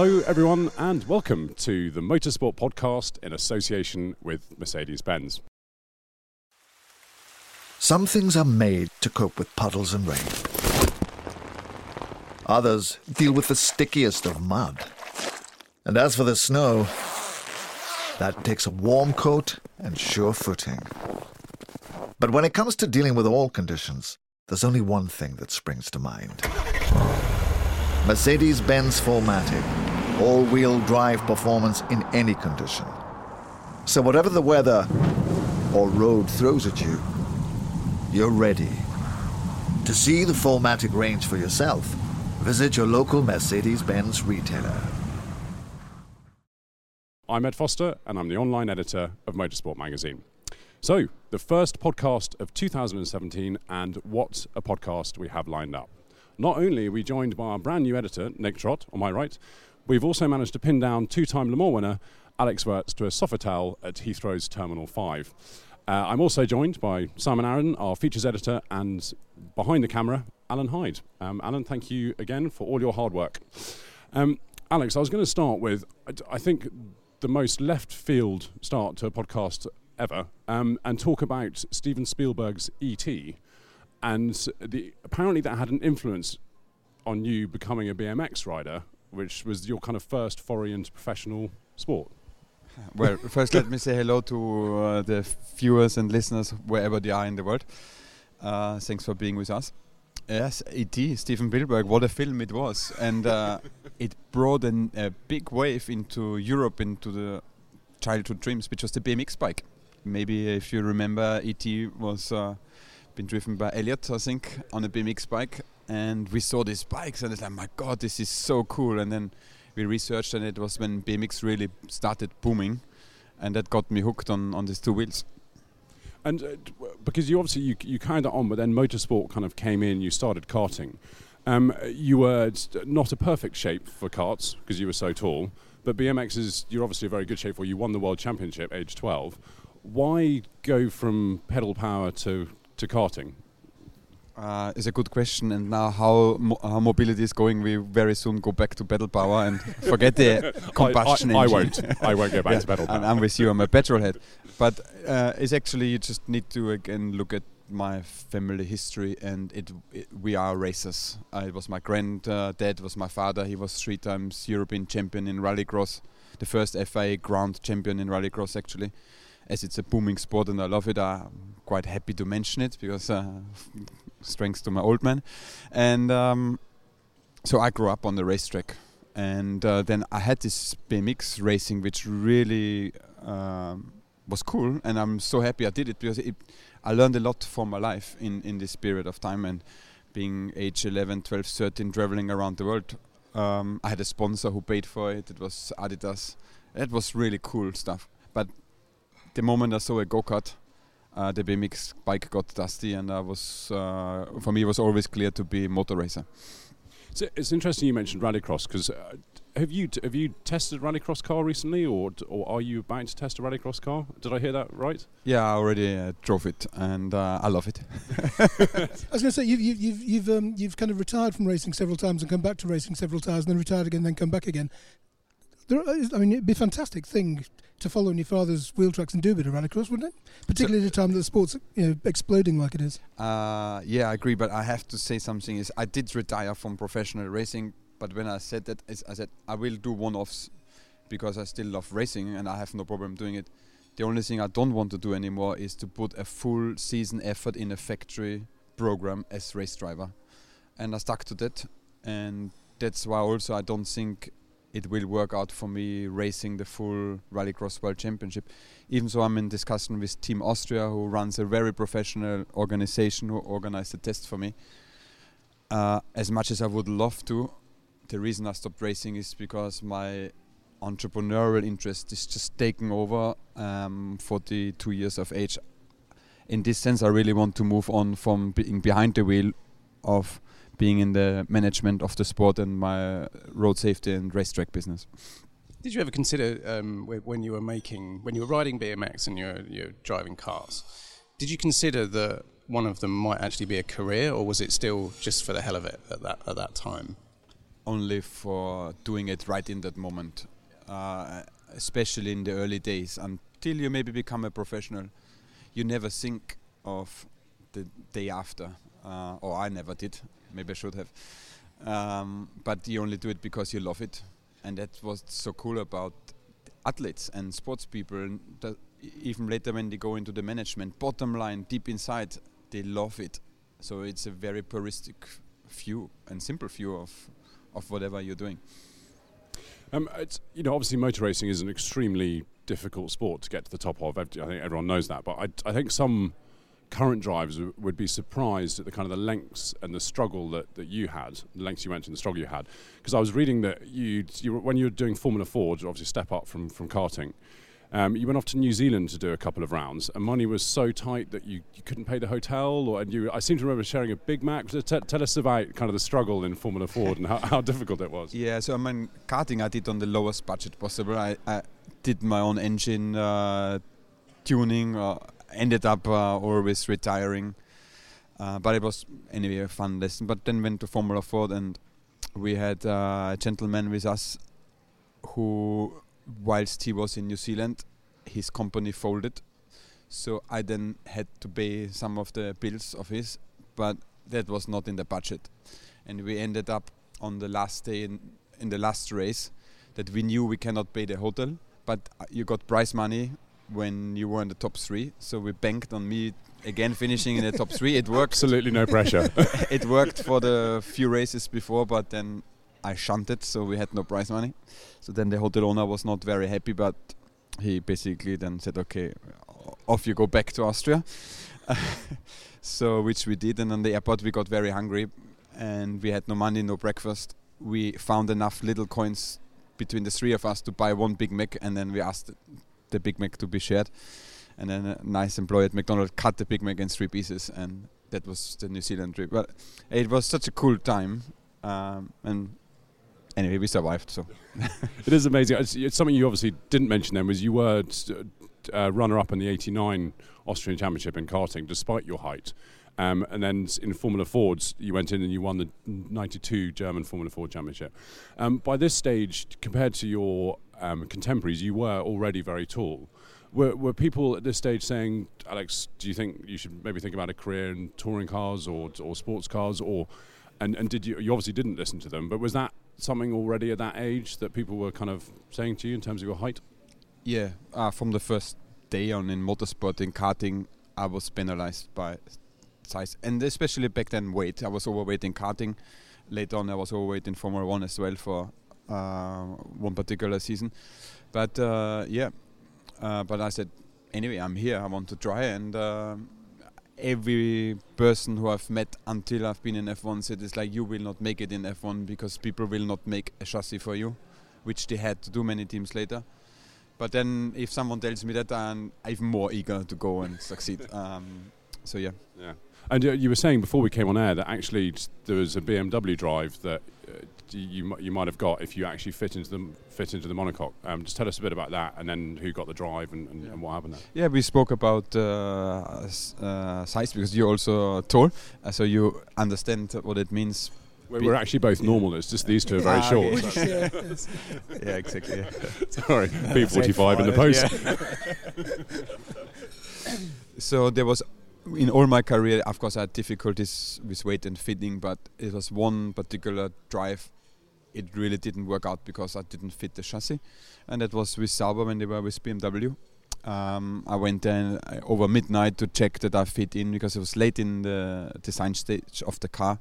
Hello, everyone, and welcome to the Motorsport Podcast in association with Mercedes Benz. Some things are made to cope with puddles and rain. Others deal with the stickiest of mud. And as for the snow, that takes a warm coat and sure footing. But when it comes to dealing with all conditions, there's only one thing that springs to mind. Mercedes Benz 4MATIC, all wheel drive performance in any condition. So, whatever the weather or road throws at you, you're ready. To see the 4MATIC range for yourself, visit your local Mercedes Benz retailer. I'm Ed Foster, and I'm the online editor of Motorsport Magazine. So, the first podcast of 2017, and what a podcast we have lined up. Not only are we joined by our brand new editor, Nick Trott, on my right, we've also managed to pin down two time Le Mans winner Alex Wurz to a Sofitel at Heathrow's Terminal 5. Uh, I'm also joined by Simon Arron, our features editor, and behind the camera, Alan Hyde. Um, Alan, thank you again for all your hard work. Um, Alex, I was going to start with, I think, the most left field start to a podcast ever, um, and talk about Steven Spielberg's E.T. And the, apparently that had an influence on you becoming a BMX rider, which was your kind of first foray into professional sport. Well, first let me say hello to uh, the viewers and listeners wherever they are in the world. Uh, thanks for being with us. Yes, E.T. Steven Spielberg, what a film it was, and uh, it brought an, a big wave into Europe, into the childhood dreams, which was the BMX bike. Maybe if you remember, E.T. was uh, been driven by Elliot, I think, on a BMX bike, and we saw these bikes, and it's like, my God, this is so cool. And then we researched, and it was when BMX really started booming, and that got me hooked on on these two wheels. And uh, because you obviously you, you carried that on, but then motorsport kind of came in. You started karting. Um, you were not a perfect shape for karts because you were so tall, but BMX is you're obviously a very good shape for. You won the world championship age 12. Why go from pedal power to to karting? Uh, is a good question, and now how mo- how mobility is going, we very soon go back to pedal power and forget the combustion I, I, I won't. I won't go back Yeah, to pedal power. and I'm with you. I'm a petrol head, but uh, it's actually you just need to again look at my family history, and it, it we are racers. Uh, it was my granddad, was my father. He was three times European champion in rallycross, the first FIA Grand champion in rallycross actually. As it's a booming sport and I love it, I'm quite happy to mention it because uh, strengths to my old man. And um, so I grew up on the racetrack, and uh, then I had this BMX racing, which really um, was cool, and I'm so happy I did it because it, I learned a lot for my life in in this period of time and being age 11, 12, 13, traveling around the world. Um, I had a sponsor who paid for it. It was Adidas. It was really cool stuff. But the moment I saw a go kart, uh, the BMX bike got dusty, and I was uh, for me it was always clear to be motor racer. So it's interesting you mentioned rallycross because uh, have you t- have you tested a rallycross car recently, or d- or are you about to test a rallycross car? Did I hear that right? Yeah, I already uh, drove it, and uh, I love it. I was going to say you've you've you've you've, um, you've kind of retired from racing several times and come back to racing several times, and then retired again, then come back again. There, are- I mean, it'd be a fantastic thing to follow in your father's wheel tracks and do a bit of rallycross, wouldn't it? Particularly at a time that the sport's you know exploding like it is. Uh, yeah, I agree, but I have to say something. Is I did retire from professional racing, but when I said that, I said I will do one-offs because I still love racing and I have no problem doing it. The only thing I don't want to do anymore is to put a full season effort in a factory program as race driver, and I stuck to that, and that's why also I don't think it will work out for me racing the full Rallycross World Championship. Even so, I'm in discussion with Team Austria, who runs a very professional organization who organized the test for me. Uh, as much as I would love to, the reason I stopped racing is because my entrepreneurial interest is just taking over. Um, 42 years of age. In this sense, I really want to move on from being behind the wheel of being in the management of the sport and my road safety and racetrack business. Did you ever consider um, when you were making, when you were riding BMX and you're, you're driving cars, did you consider that one of them might actually be a career, or was it still just for the hell of it at that at that time? Only for doing it right in that moment, uh, especially in the early days, until you maybe become a professional. You never think of the day after, uh, or I never did. Maybe I should have. Um, but you only do it because you love it, and that's what's so cool about athletes and sports people. That even later when they go into the management, bottom line, deep inside, they love it. So it's a very puristic view and simple view of of whatever you're doing. Um, it's, you know, obviously, motor racing is an extremely difficult sport to get to the top of. I think everyone knows that. But I, I think some current drivers would be surprised at the kind of the lengths and the struggle that, that you had, the lengths you went and the struggle you had. Because I was reading that you, when you were doing Formula Ford, obviously step up from, from karting, um, you went off to New Zealand to do a couple of rounds, and money was so tight that you, you couldn't pay the hotel. Or and you, I seem to remember sharing a Big Mac. T- tell us about kind of the struggle in Formula Ford and how, how difficult it was. Yeah, so I mean, karting I did on the lowest budget possible. I, I did my own engine uh, tuning. Uh, ended up uh, always retiring, uh, but it was anyway a fun lesson. But then went to Formula Ford, and we had uh, a gentleman with us who, whilst he was in New Zealand, his company folded. So I then had to pay some of the bills of his, but that was not in the budget, and we ended up on the last day in, in the last race that we knew we cannot pay the hotel, but uh, you got prize money when you were in the top three. So we banked on me again finishing in the top three. It worked. Absolutely no pressure. it worked for the few races before, but then I shunted, so we had no prize money. So then the hotel owner was not very happy, but he basically then said, "Okay, off you go back to Austria." so which we did, and on the airport we got very hungry, and we had no money, no breakfast. We found enough little coins between the three of us to buy one Big Mac, and then we asked the Big Mac to be shared. And then a nice employee at McDonald's cut the Big Mac in three pieces, and that was the New Zealand trip. But it was such a cool time, um, and anyway, we survived. So it is amazing. It's, it's something you obviously didn't mention then was you were uh, runner-up in the '89 Austrian Championship in karting, despite your height. Um, and then in Formula Fords, you went in and you won the '92 German Formula Ford Championship. Um, by this stage, compared to your um, contemporaries, you were already very tall. were, were people at this stage saying, Alex, do you think you should maybe think about a career in touring cars or or sports cars, or and and did you you obviously didn't listen to them, but was that something already at that age that people were kind of saying to you in terms of your height? Yeah, uh, from the first day on in motorsport in karting, I was penalized by size, and especially back then weight. I was overweight in karting. Later on, I was overweight in Formula One as well for one particular season. But uh, yeah, uh, but I said, anyway, I'm here. I want to try. And uh, every person who I've met until I've been in F1 said it's like you will not make it in F1 because people will not make a chassis for you, which they had to do many teams later. But then, if someone tells me that, I'm even more eager to go and succeed. Um, so yeah. Yeah. And uh, you were saying before we came on air that actually there was a BMW drive that uh, you you might have got if you actually fit into the fit into the monocoque. Um, just tell us a bit about that, and then who got the drive and, and, yeah. and what happened there. Yeah, we spoke about uh, uh, size because you're also tall, uh, so you understand what it means. We're, we're actually both normal. It's just these two are very ah, short. Okay. yeah, exactly. Yeah. Sorry, P45 in the post. so there was in all my career, of course, I had difficulties with weight and fitting, but it was one particular drive. It really didn't work out because I didn't fit the chassis, and that was with Sauber when they were with BMW. Um, I went there uh, over midnight to check that I fit in because it was late in the design stage of the car,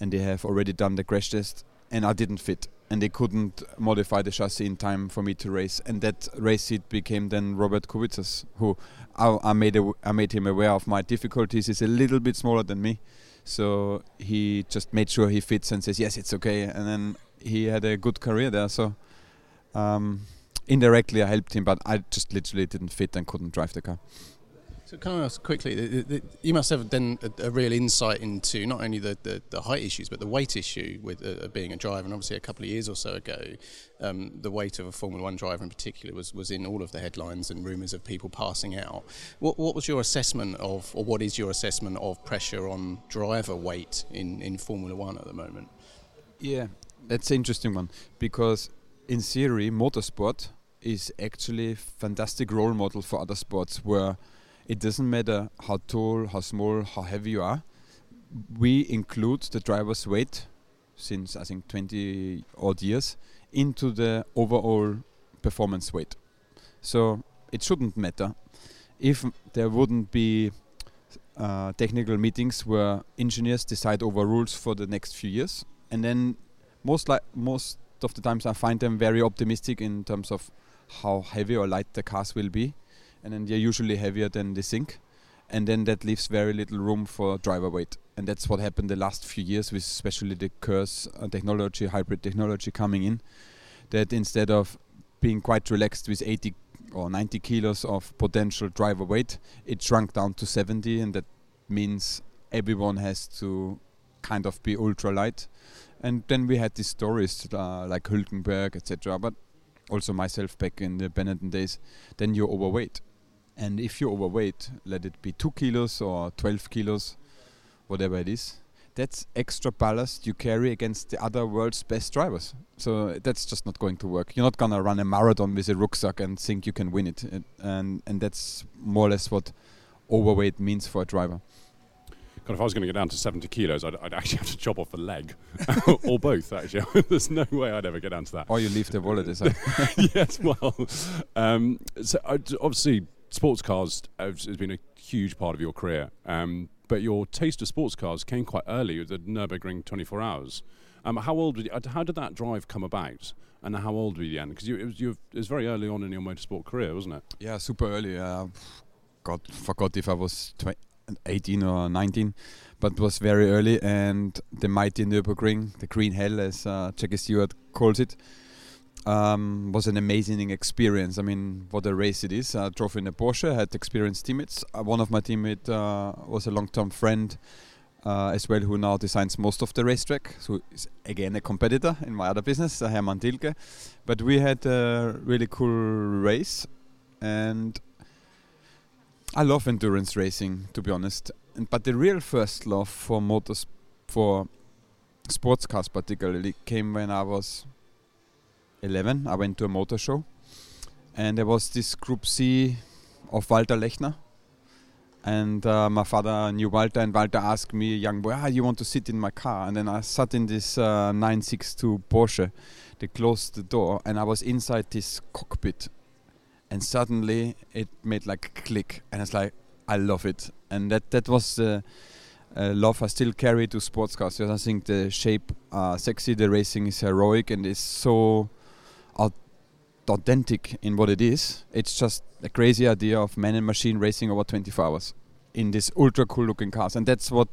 and they have already done the crash test, and I didn't fit and they couldn't modify the chassis in time for me to race. And that race seat became then Robert Kubica's, who I, I made made him aware of my difficulties. He's a little bit smaller than me, so he just made sure he fits and says yes, it's okay. And then he had a good career there. So um, indirectly, I helped him, but I just literally didn't fit and couldn't drive the car. So can I ask quickly? You must have then a, a, real insight into not only the, the, the, height issues but the weight issue with uh, being a driver. And obviously, a couple of years or so ago, um, the weight of a Formula One driver in particular was, was in all of the headlines and rumours of people passing out. What, what was your assessment of, or what is your assessment of pressure on driver weight in, in Formula One at the moment? Yeah, that's an interesting one because in theory, motorsport is actually a fantastic role model for other sports where it doesn't matter how tall, how small, how heavy you are. We include the driver's weight since I think 20 odd years into the overall performance weight. So it shouldn't matter if there wouldn't be uh, technical meetings where engineers decide over rules for the next few years, and then most like most of the times I find them very optimistic in terms of how heavy or light the cars will be and then they're usually heavier than they think, and then that leaves very little room for driver weight. And that's what happened the last few years, with especially the KERS uh, technology, hybrid technology coming in. That instead of being quite relaxed with 80 or 90 kilos of potential driver weight, it shrunk down to 70, and that means everyone has to kind of be ultra light. And then we had these stories uh, like Hülkenberg, etc. But also myself back in the Benetton days. Then you're overweight, and if you're overweight, let it be 2 kilos or 12 kilos, whatever it is, that's extra ballast you carry against the other world's best drivers. So that's just not going to work. You're not going to run a marathon with a rucksack and think you can win it. it and, and that's more or less what overweight means for a driver. God, if I was going to go down to 70 kilos, I'd, I'd actually have to chop off a leg, or both. Actually, there's no way I'd ever get down to that. Or you leave the wallet aside. yes, well, um, so uh, obviously sports cars has, been a huge part of your career. Um, but your taste of sports cars came quite early with the Nurburgring 24 Hours. Um, how old were you, uh, How did that drive come about? And how old were you then? Because it, was, it was very early on in your motorsport career, wasn't it? Yeah, super early. Uh, forgot if I was 18 or 19, but it was very early. And the mighty Nurburgring, the Green Hell, as uh, Jackie Stewart calls it, um, was an amazing experience. I mean, what a race it is. I drove in a Porsche, had experienced teammates. Uh, one of my teammates uh, was a long-term friend uh, as well, who now designs most of the racetrack. So is again a competitor in my other business, uh, Hermann Tilke. But we had a really cool race, and I love endurance racing, to be honest. And, but the real first love for motors, for sports cars particularly, came when I was 11, I went to a motor show. and there was this Group C of Walter Lechner. And uh, my father knew Walter, and Walter asked me, young boy, ah, you want to sit in my car? And then I sat in this uh, 962 Porsche. They closed the door, and I was inside this cockpit. And suddenly it made like a click, and it's like, I love it. And that, that was the uh, love I still carry to sports cars. Because I think the shape, uh, sexy, the racing is heroic, and it's so authentic in what it is. It's just a crazy idea of man and machine racing over 24 hours in these ultra cool looking cars, and that's what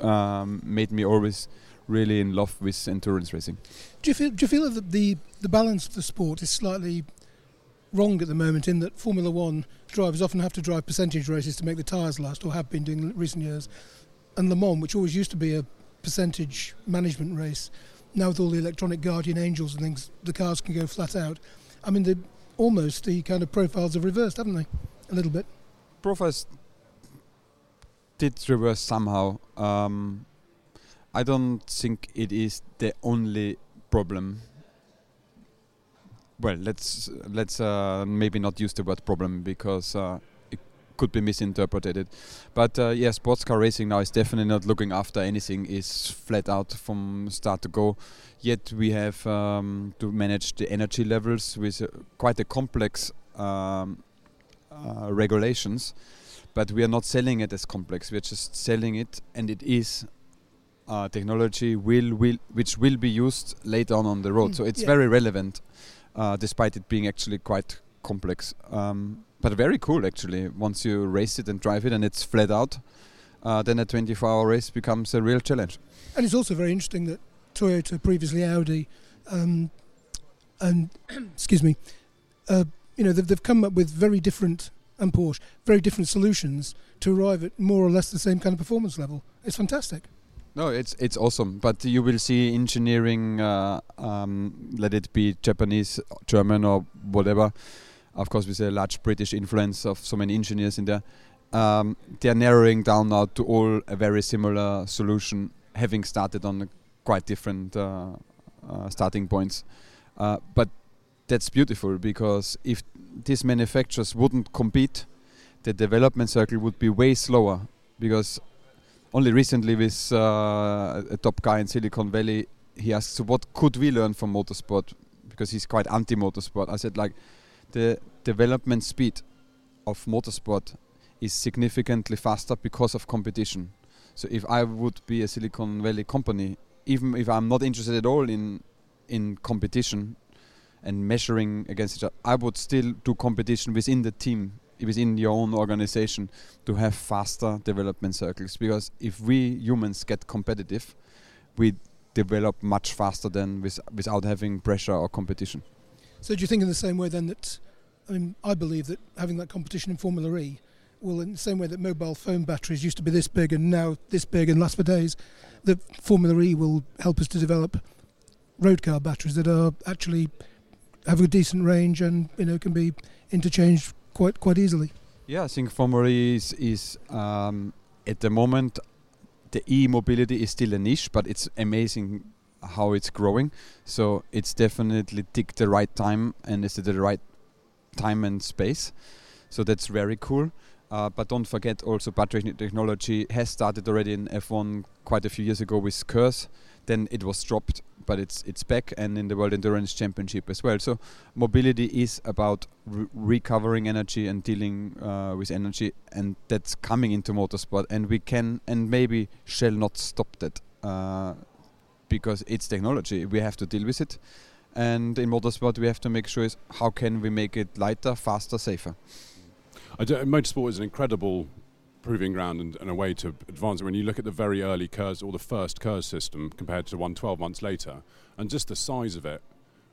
um, made me always really in love with endurance racing. Do you feel? Do you feel that the the balance of the sport is slightly wrong at the moment in that Formula One drivers often have to drive percentage races to make the tyres last, or have been doing in recent years, and Le Mans, which always used to be a percentage management race, now with all the electronic guardian angels and things, the cars can go flat out. I mean, the, almost the kind of profiles have reversed, haven't they? A little bit. Profiles did reverse somehow. Um, I don't think it is the only problem. Well, let's let's uh, maybe not use the word problem because uh, could be misinterpreted. But uh, yeah, sports car racing now is definitely not looking after anything. is flat out from start to go. Yet we have um, to manage the energy levels with uh, quite a complex um, uh, regulations. But we are not selling it as complex. We are just selling it, and it is uh, technology will will which will be used later on on the road. Mm, so it's yeah. very relevant, uh, despite it being actually quite complex. Um, but very cool actually. Once you race it and drive it, and it's flat out, uh, then a 24-hour race becomes a real challenge. And it's also very interesting that Toyota, previously Audi, um, and excuse me, uh, you know they've, they've come up with very different and Porsche very different solutions to arrive at more or less the same kind of performance level. It's fantastic. No, it's it's awesome. But you will see engineering, uh, um, let it be Japanese, German, or whatever, of course with a large British influence of so many engineers in there. Um, they are narrowing down now to all a very similar solution, having started on quite different uh, uh, starting points. Uh, but that's beautiful because if these manufacturers wouldn't compete, the development cycle would be way slower. Because only recently, with uh, a top guy in Silicon Valley, he asked, "So what could we learn from motorsport?" Because he's quite anti-motorsport. I said, like the development speed of motorsport is significantly faster because of competition. So if I would be a Silicon Valley company, even if I'm not interested at all in in competition and measuring against each other, I would still do competition within the team, within your own organization, to have faster development cycles. Because if we humans get competitive, we develop much faster than with, without having pressure or competition. So do you think in the same way then that, I mean, I believe that having that competition in Formula E will, in the same way that mobile phone batteries used to be this big and now this big and last for days, that Formula E will help us to develop road car batteries that are actually have a decent range and you know can be interchanged quite quite easily. Yeah, I think Formula E is, is um, at the moment the e-mobility is still a niche, but it's amazing how it's growing. So it's definitely tick the right time and is at the right time and space. So that's very cool. Uh, but don't forget also battery technology has started already in F1 quite a few years ago with KERS. Then it was dropped, but it's it's back and in the World Endurance Championship as well. So mobility is about re- recovering energy and dealing uh, with energy, and that's coming into motorsport. And we can and maybe shall not stop that. Uh, because it's technology. We have to deal with it. And in motorsport, we have to make sure is how can we make it lighter, faster, safer. motorsport is an incredible proving ground and, and, a way to advance. When you look at the very early KERS or the first KERS system compared to one 12 months later, and just the size of it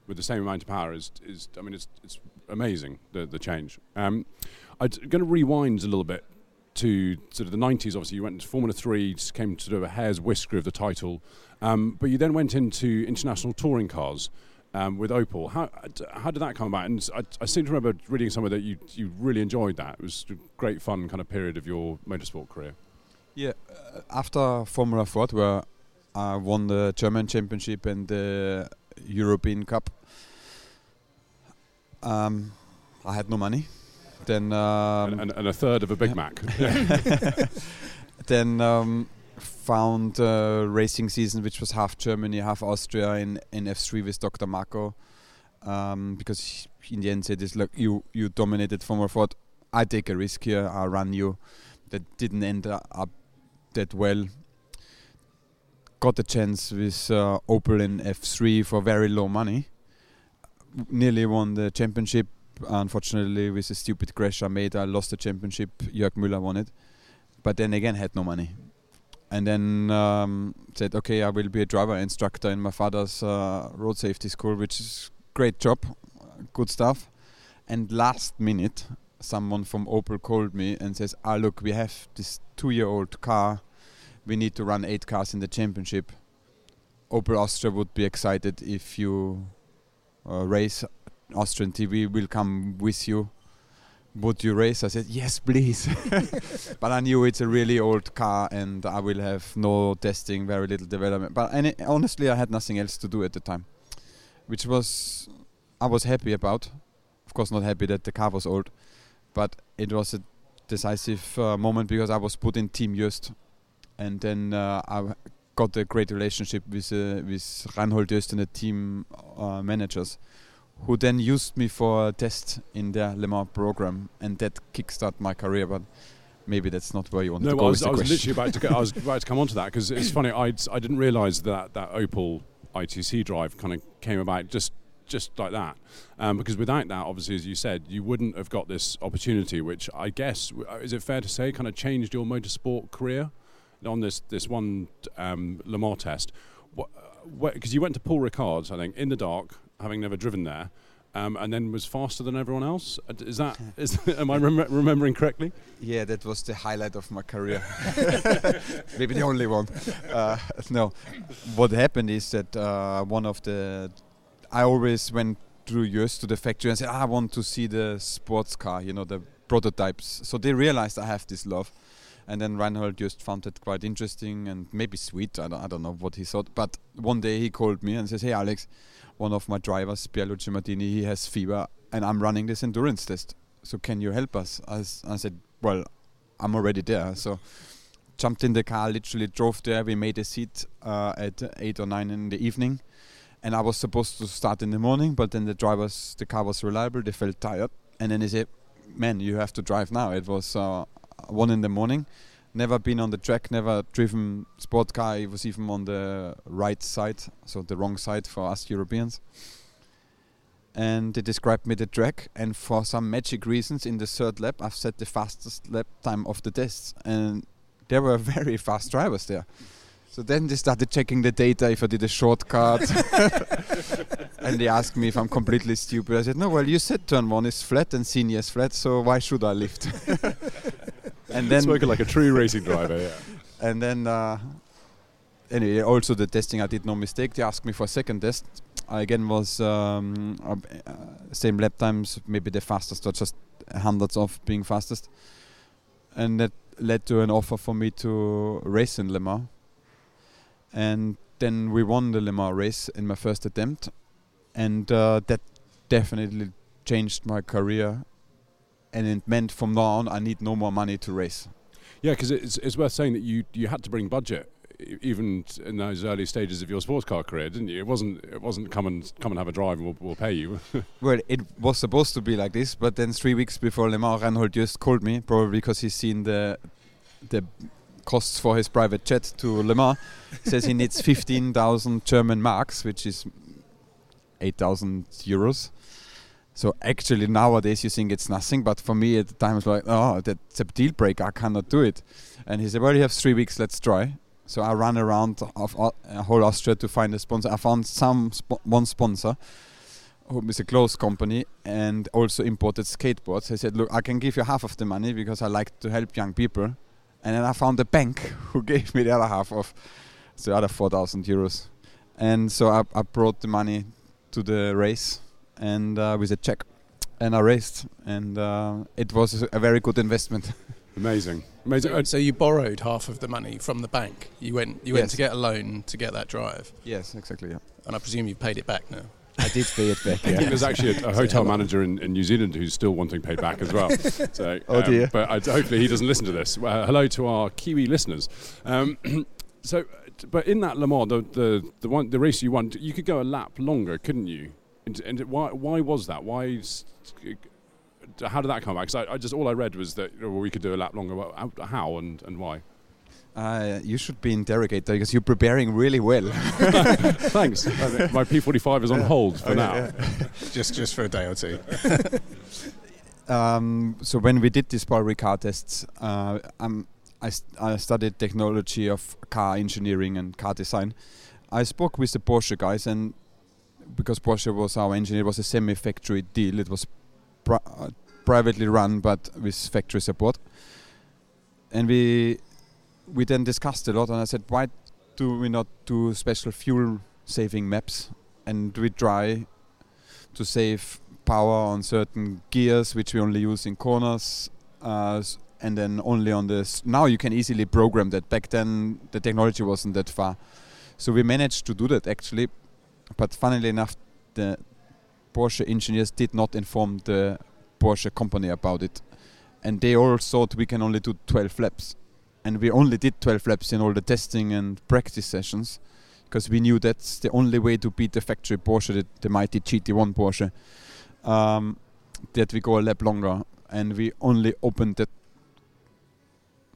with the same amount of power is, is I mean, it's, it's amazing, the, the change. Um, I'm going to rewind a little bit to sort of the 90s. Obviously, you went into Formula 3, came to sort of a hair's whisker of the title, um, but you then went into international touring cars um, with Opel. How, how did that come about? And I, I, seem to remember reading somewhere that you, you really enjoyed that. It was a great fun kind of period of your motorsport career. Yeah, uh, after Formula Ford, where I won the German Championship and the European Cup, um, I had no money. Then um, and, and, and a third of a Big yeah. Mac. then um, found a racing season which was half Germany, half Austria in, in F3 with Dr. Marko. Um, because in the end said, "Is look, you you dominated Formula Ford. I take a risk here. I run you." That didn't end up that well. Got a chance with uh, Opel in F3 for very low money. Nearly won the championship. Unfortunately, with a stupid crash I made, I lost the championship. Jörg Müller won it, but then again had no money and then um, said, okay, I will be a driver instructor in my father's uh, road safety school, which is great job, good stuff. And last minute, someone from Opel called me and says, ah, look, we have this two-year-old car. We need to run eight cars in the championship. Opel Austria would be excited if you uh, race. Austrian TV will come with you would you race? I said, yes, please. but I knew it's a really old car and I will have no testing, very little development. But it, honestly, I had nothing else to do at the time, which was I was happy about. Of course, not happy that the car was old, but it was a decisive uh, moment because I was put in Team Joest, and then uh, I got a great relationship with uh, with Reinhold Joest and the team uh, managers who then used me for a test in their Le Mans program, and that kickstarted my career. But maybe that's not where you want no, to go. go. I was, I was literally about to go, I was about to come on to that because it's funny. I I didn't realise that that Opel ITC drive kind of came about just just like that. Um, because without that, obviously, as you said, you wouldn't have got this opportunity, which I guess uh, is it fair to say kind of changed your motorsport career on this this one um, Le Mans test. Because you went to Paul Ricard's, I think, in the dark, having never driven there. Um, and then was faster than everyone else. Uh, Is that is am I rem- remembering correctly? Yeah, that was the highlight of my career. Maybe the only one. Uh, no, what happened is that uh, one of the I always went through years to the factory and said "Ah, I want to see the sports car, you know, the prototypes. So they realized I have this love. And then Reinhold Joest found it quite interesting and maybe sweet. I don't, I don't know what he thought. But one day he called me and says, Hey, Alex, one of my drivers, Pierluigi Martini, he has fever and I'm running this endurance test. So can you help us? I said, Well, I'm already there. So jumped in the car, literally drove there. We made a seat uh, at 8 or 9 in the evening. And I was supposed to start in the morning, but then the drivers, the car was reliable. They felt tired. And then they said, Man, you have to drive now. It was uh, 1 in the morning. Never been on the track, never driven sport car. It was even on the right side, so the wrong side for us Europeans. And they described me the track, and for some magic reasons, in the third lap, I've set the fastest lap time of the tests, and there were very fast drivers there. So then they started checking the data if I did a shortcut, and they asked me if I'm completely stupid. I said, "No, well, you said turn one is flat and Signes is flat, so why should I lift?" and then spoken like a true racing driver. Yeah. and then uh, anyway also the testing i did no mistake they asked me for a second test I again was um, uh, same lap times maybe the fastest or just hundreds of being fastest and that led to an offer for me to race in Le Mans and then we won the Le Mans race in my first attempt and uh, that definitely changed my career and it meant from now on I need no more money to race Yeah, because it's, it's worth saying that you, you had to bring budget even in those early stages of your sports car career, didn't you? It wasn't it wasn't come and come and have a drive and we'll, we'll pay you. Well, it was supposed to be like this, but then three weeks before Le Mans, Reinhold Joest called me, probably because he's seen the the costs for his private jet to Le Mans. says he needs 15,000 German marks, which is 8,000 euros. So actually nowadays you think it's nothing, but for me at the time it's like, oh, that's a deal breaker. I cannot do it. And he said, well, you have three weeks. Let's try. So I ran around of uh, whole Austria to find a sponsor. I found some one sponsor who is a close company and also imported skateboards. I said, look, I can give you half of the money because I like to help young people. And then I found a bank who gave me the other half of the other 4,000 euros. And so I, I brought the money to the race and uh, with a check and I raced and uh, it was a very good investment. Amazing, amazing. So, so you borrowed half of the money from the bank. You went you went Yes. to get a loan to get that drive, yes, exactly. Yeah. and I presume you paid it back now. I did pay it back. I yeah. think there's actually a, a hotel manager in, in New Zealand who's still wanting paid back as well. So, Oh um, dear. But I, hopefully he doesn't listen to this. Uh, hello to our Kiwi listeners. Um, so, but in that Le Mans, the, the the one the race you won, you could go a lap longer, couldn't you? And, and why why was that? Why? How did that come about? Because I, I just all I read was that well, we could do a lap longer. How- How and, and why? Uh, you should be interrogated because you're preparing really well. Thanks. My P45 is on hold for now. just just for a day or two. um, so when we did these Paul Ricard tests, uh, um, I, st- I studied technology of car engineering and car design. I spoke with the Porsche guys, and because Porsche was our engineer, it was a semi-factory deal. It was uh, privately run, but with factory support. And we we then discussed a lot, and I said, why do we not do special fuel-saving maps, and we try to save power on certain gears which we only use in corners uh, and then only on this now you can easily program that back then the technology wasn't that far so we managed to do that actually but funnily enough the Porsche engineers did not inform the Porsche company about it. And they all thought we can only do 12 laps. And we only did 12 laps in all the testing and practice sessions because we knew that's the only way to beat the factory Porsche the, the mighty GT1 Porsche um, that we go a lap longer. And we only opened that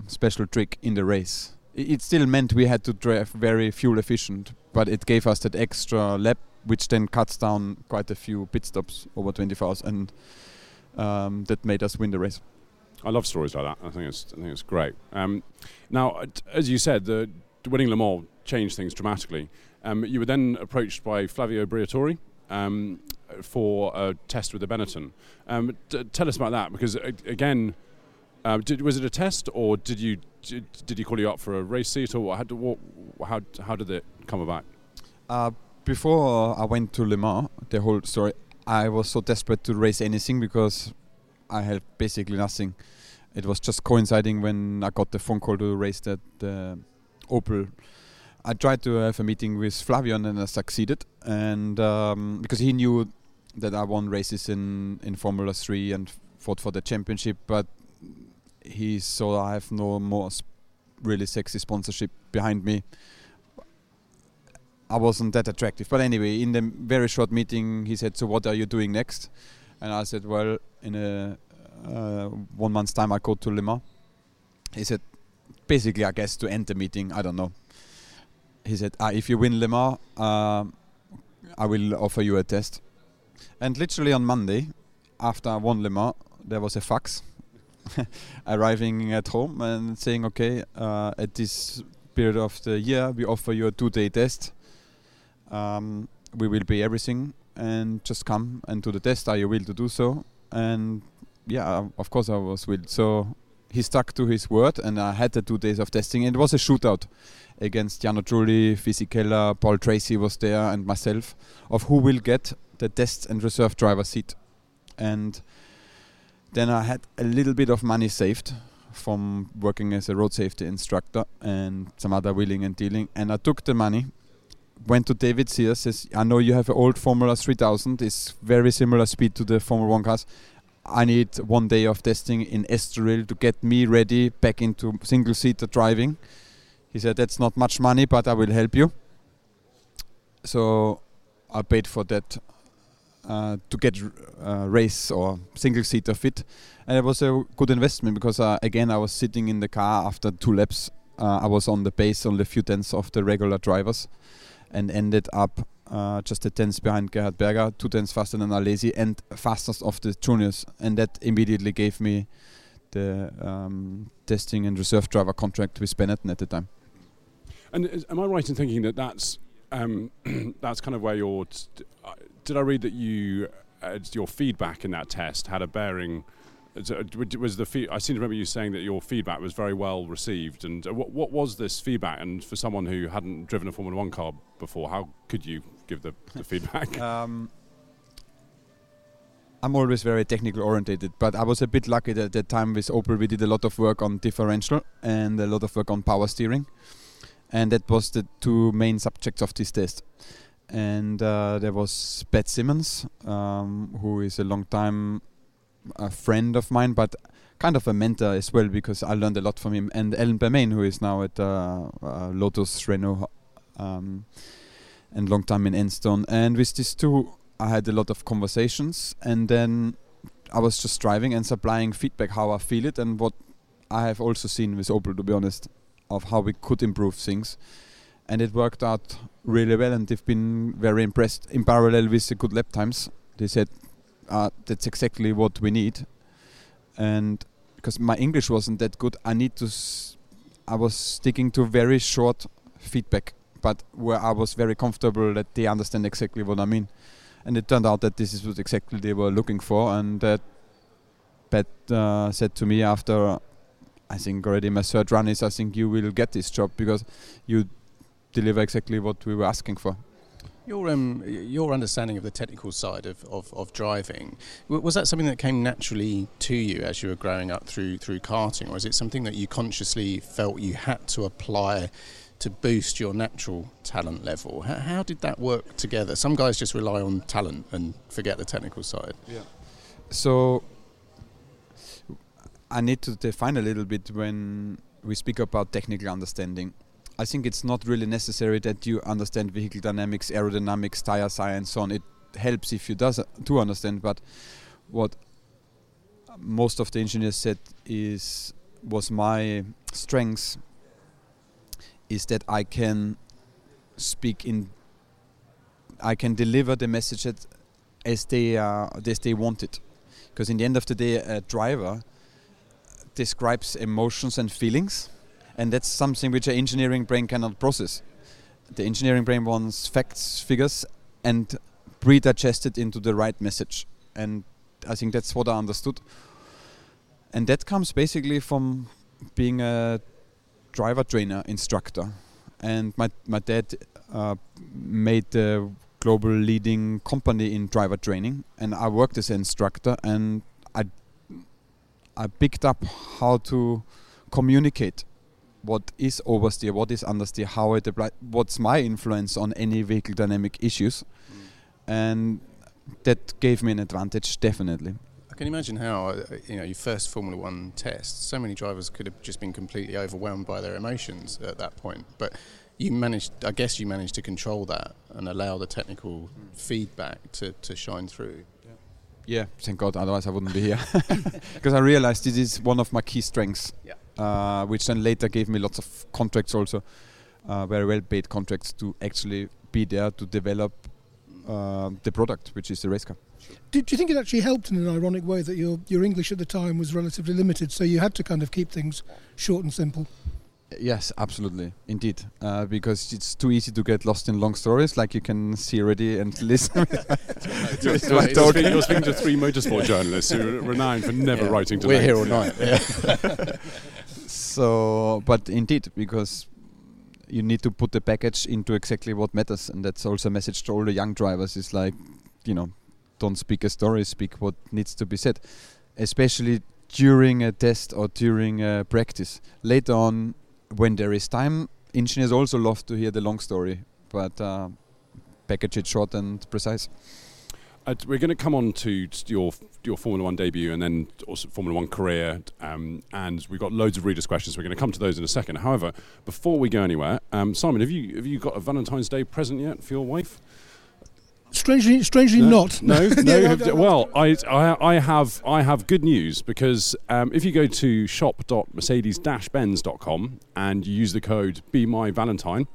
special trick in the race. I- It still meant we had to drive very fuel efficient, but it gave us that extra lap, which then cuts down quite a few pit stops over 24 hours, and um, that made us win the race. I love stories like that. I think it's I think it's great. Um, now, uh, as you said, the winning Le Mans changed things dramatically. Um, you were then approached by Flavio Briatore um, for a test with the Benetton. Um, tell us about that, because again, uh, did, was it a test, or did you did, did he call you up for a race seat, or what, how, did- what, how how did it come about? Uh, before I went to Le Mans, the whole story, I was so desperate to race anything because I had basically nothing. It was just coinciding when I got the phone call to race that uh, Opel. I tried to have a meeting with Flavio and I succeeded, and um, because he knew that I won races in in Formula Three and fought for the championship, but he saw I have no more sp- really sexy sponsorship behind me. I wasn't that attractive. But anyway, in the very short meeting, he said, "So what are you doing next?" And I said, "Well, in a uh, one month's time, I go to Le Mans." He said, "Basically, I guess to end the meeting, I don't know." He said, ah, "If you win Le Mans, um, I will offer you a test." And literally on Monday, after I won Le Mans, there was a fax arriving at home and saying, "Okay, uh, at this period of the year, we offer you a two-day test." um, we will pay everything and just come and do the test. Are you will to do so? And yeah, of course I was will. So he stuck to his word, and I had the two days of testing. It was a shootout against Jarno Trulli, Fisichella, Paul Tracy was there, and myself, of who will get the test and reserve driver seat. And then I had a little bit of money saved from working as a road safety instructor and some other wheeling and dealing, and I took the money went to David Sears. Says, I know you have an old Formula 3000. It's very similar speed to the Formula One cars. I need one day of testing in Estoril to get me ready back into single seater driving. He said, That's not much money, but I will help you. So I paid for that uh, to get uh, race or single seater fit. And it was a good investment because, uh, again, I was sitting in the car after two laps. Uh, I was on the base, only a few tenths of the regular drivers and ended up uh, just a tenth behind Gerhard Berger, two tenths faster than Alesi, and fastest of the juniors. And that immediately gave me the um, testing and reserve driver contract with Benetton at the time. And is, am I right in thinking that that's um, that's kind of where your t- uh, did I read that you uh, your feedback in that test had a bearing? uh, Was the fee- I seem to remember you saying that your feedback was very well received. And uh, what what was this feedback? And for someone who hadn't driven a Formula One car before, how could you give the, the feedback? Um, I'm always very technical orientated, but I was a bit lucky that at that time with Opel we did a lot of work on differential and a lot of work on power steering, and that was the two main subjects of this test. And uh, there was Pat Symonds, um, who is a long time a friend of mine, but kind of a mentor as well because I learned a lot from him. And Alan Permane, who is now at uh, uh, Lotus Renault um, and long time in Enstone. And with these two, I had a lot of conversations, and then I was just driving and supplying feedback how I feel it and what I have also seen with Opel, to be honest, of how we could improve things. And it worked out really well, and they've been very impressed. In parallel with the good lap times, they said uh, that's exactly what we need. And because my English wasn't that good, I need to. S- I was sticking to very short feedback, but where I was very comfortable that they understand exactly what I mean. And it turned out that this is what exactly they were looking for, and that Pat uh, said to me after, I think already my third run is, I think you will get this job because you deliver exactly what we were asking for. Your um, your understanding of the technical side of, of, of driving was that something that came naturally to you as you were growing up through through karting, or is it something that you consciously felt you had to apply to boost your natural talent level? How, how did that work together? Some guys just rely on talent and forget the technical side. Yeah. So I need to define a little bit when we speak about technical understanding. I think it's not really necessary that you understand vehicle dynamics, aerodynamics, tire science, so on. It helps if you does to understand, but what most of the engineers said is was my strengths is that I can speak in I can deliver the message as they uh, as they want it because in the end of the day a driver describes emotions and feelings and that's something which an engineering brain cannot process. The engineering brain wants facts figures and pre-digest it into the right message. And i think that's what i understood. And that comes basically from being a driver trainer instructor. And my, my dad uh, made the global leading company in driver training. And I worked as an instructor and I I picked up how to communicate what is oversteer, what is understeer, how it apply, what's my influence on any vehicle dynamic issues, and that gave me an advantage definitely. I can imagine how uh, you know your first Formula One test. So many drivers could have just been completely overwhelmed by their emotions at that point, but you managed. I guess you managed to control that and allow the technical feedback to, to shine through. Yeah, thank God. Otherwise, I wouldn't be here. Because I realized this is one of my key strengths, Yeah. Uh, which then later gave me lots of contracts also, uh, very well paid contracts to actually be there to develop uh, the product, which is the race car. Did do you think it actually helped in an ironic way that your your English at the time was relatively limited, so you had to kind of keep things short and simple? Yes, absolutely, indeed. Uh, because it's too easy to get lost in long stories, like you can see already and listen. You're, It's you're my speaking, you're speaking to three motorsport journalists who are renowned for never Yeah. writing to We're here all night. Yeah. so, but indeed, because you need to put the package into exactly what matters, and that's also a message to all the young drivers: is like, you know, don't speak a story, speak what needs to be said, especially during a test or during a practice. Later on, when there is time, engineers also love to hear the long story, but uh, package it short and precise. Uh, we're going to come on to your your Formula One debut and then also Formula One career, um, and we've got loads of readers' questions. We're going to come to those in a second. However, before we go anywhere, um, Simon, have you have you got a Valentine's Day present yet for your wife? Strangely, strangely not. No, no. Yeah, have- I- I- well, I, I, I have I have good news because um, if you go to shop.mercedes-benz.com and you use the code Be My Valentine,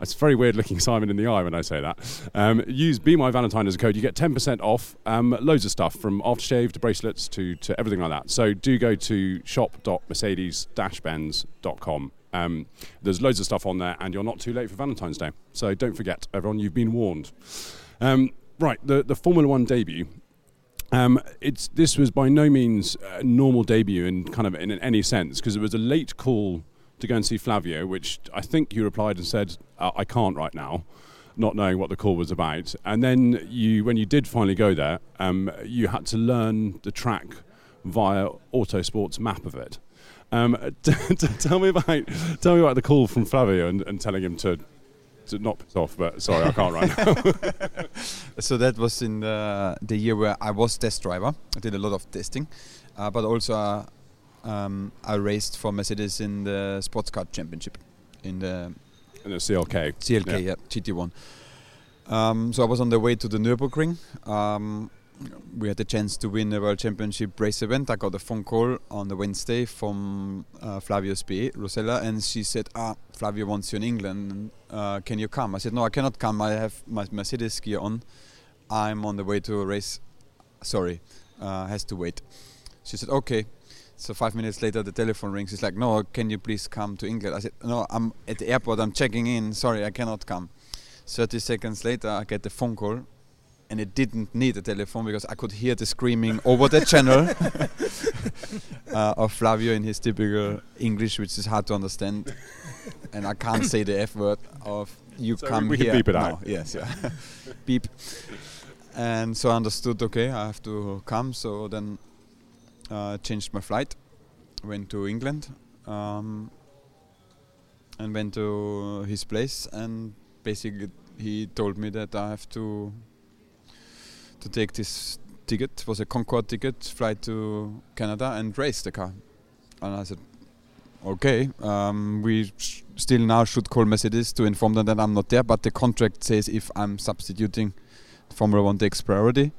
it's very weird looking Simon in the eye when I say that. Um, use Be My Valentine as a code, you get 10% off. Um, loads of stuff from aftershave to bracelets to, to everything like that. So do go to shop.mercedes-benz.com. Um, there's loads of stuff on there, and you're not too late for Valentine's Day. So don't forget, everyone, you've been warned. Um, right, the, the Formula One debut. Um, it's this was by no means a normal debut in kind of in any sense because it was a late call to go and see Flavio, which I think you replied and said uh, I can't right now, not knowing what the call was about. And then you, when you did finally go there, um, you had to learn the track via Autosport's map of it. Um, t- t- tell me about tell me about the call from Flavio and, and telling him to to not piss off, but sorry, I can't right now. so that was in the, the year where I was test driver. I did a lot of testing, uh, but also uh, um, I raced for Mercedes in the Sports Car Championship in the in the CLK. CLK, yeah, yeah GT1. Um, so I was on the way to the Nürburgring. Um, we had the chance to win the World Championship race event. I got a phone call on the Wednesday from uh, Flavio Spe, Rosella, and she said, "Ah, Flavio wants you in England. Uh, can you come?" I said, "No, I cannot come. I have my Mercedes gear on. I'm on the way to a race. Sorry, uh, has to wait." She said, "Okay." So five minutes later, the telephone rings. It's like, "No, can you please come to England?" I said, "No, I'm at the airport. I'm checking in. Sorry, I cannot come." 30 seconds later, I get the phone call and it didn't need a telephone because I could hear the screaming over the channel uh, of Flavio in his typical English, which is hard to understand, and I can't say the F word of "you so come we here." Can beep it no, out. Yes, yeah, beep. And so I understood. Okay, I have to come. So then uh, changed my flight, went to England, um, and went to his place, and basically he told me that I have to to take this ticket. It was a Concorde ticket, fly to Canada and race the car. And I said, okay, um, we still now should call Mercedes to inform them that I'm not there, but the contract says if I'm substituting, Formula One takes priority.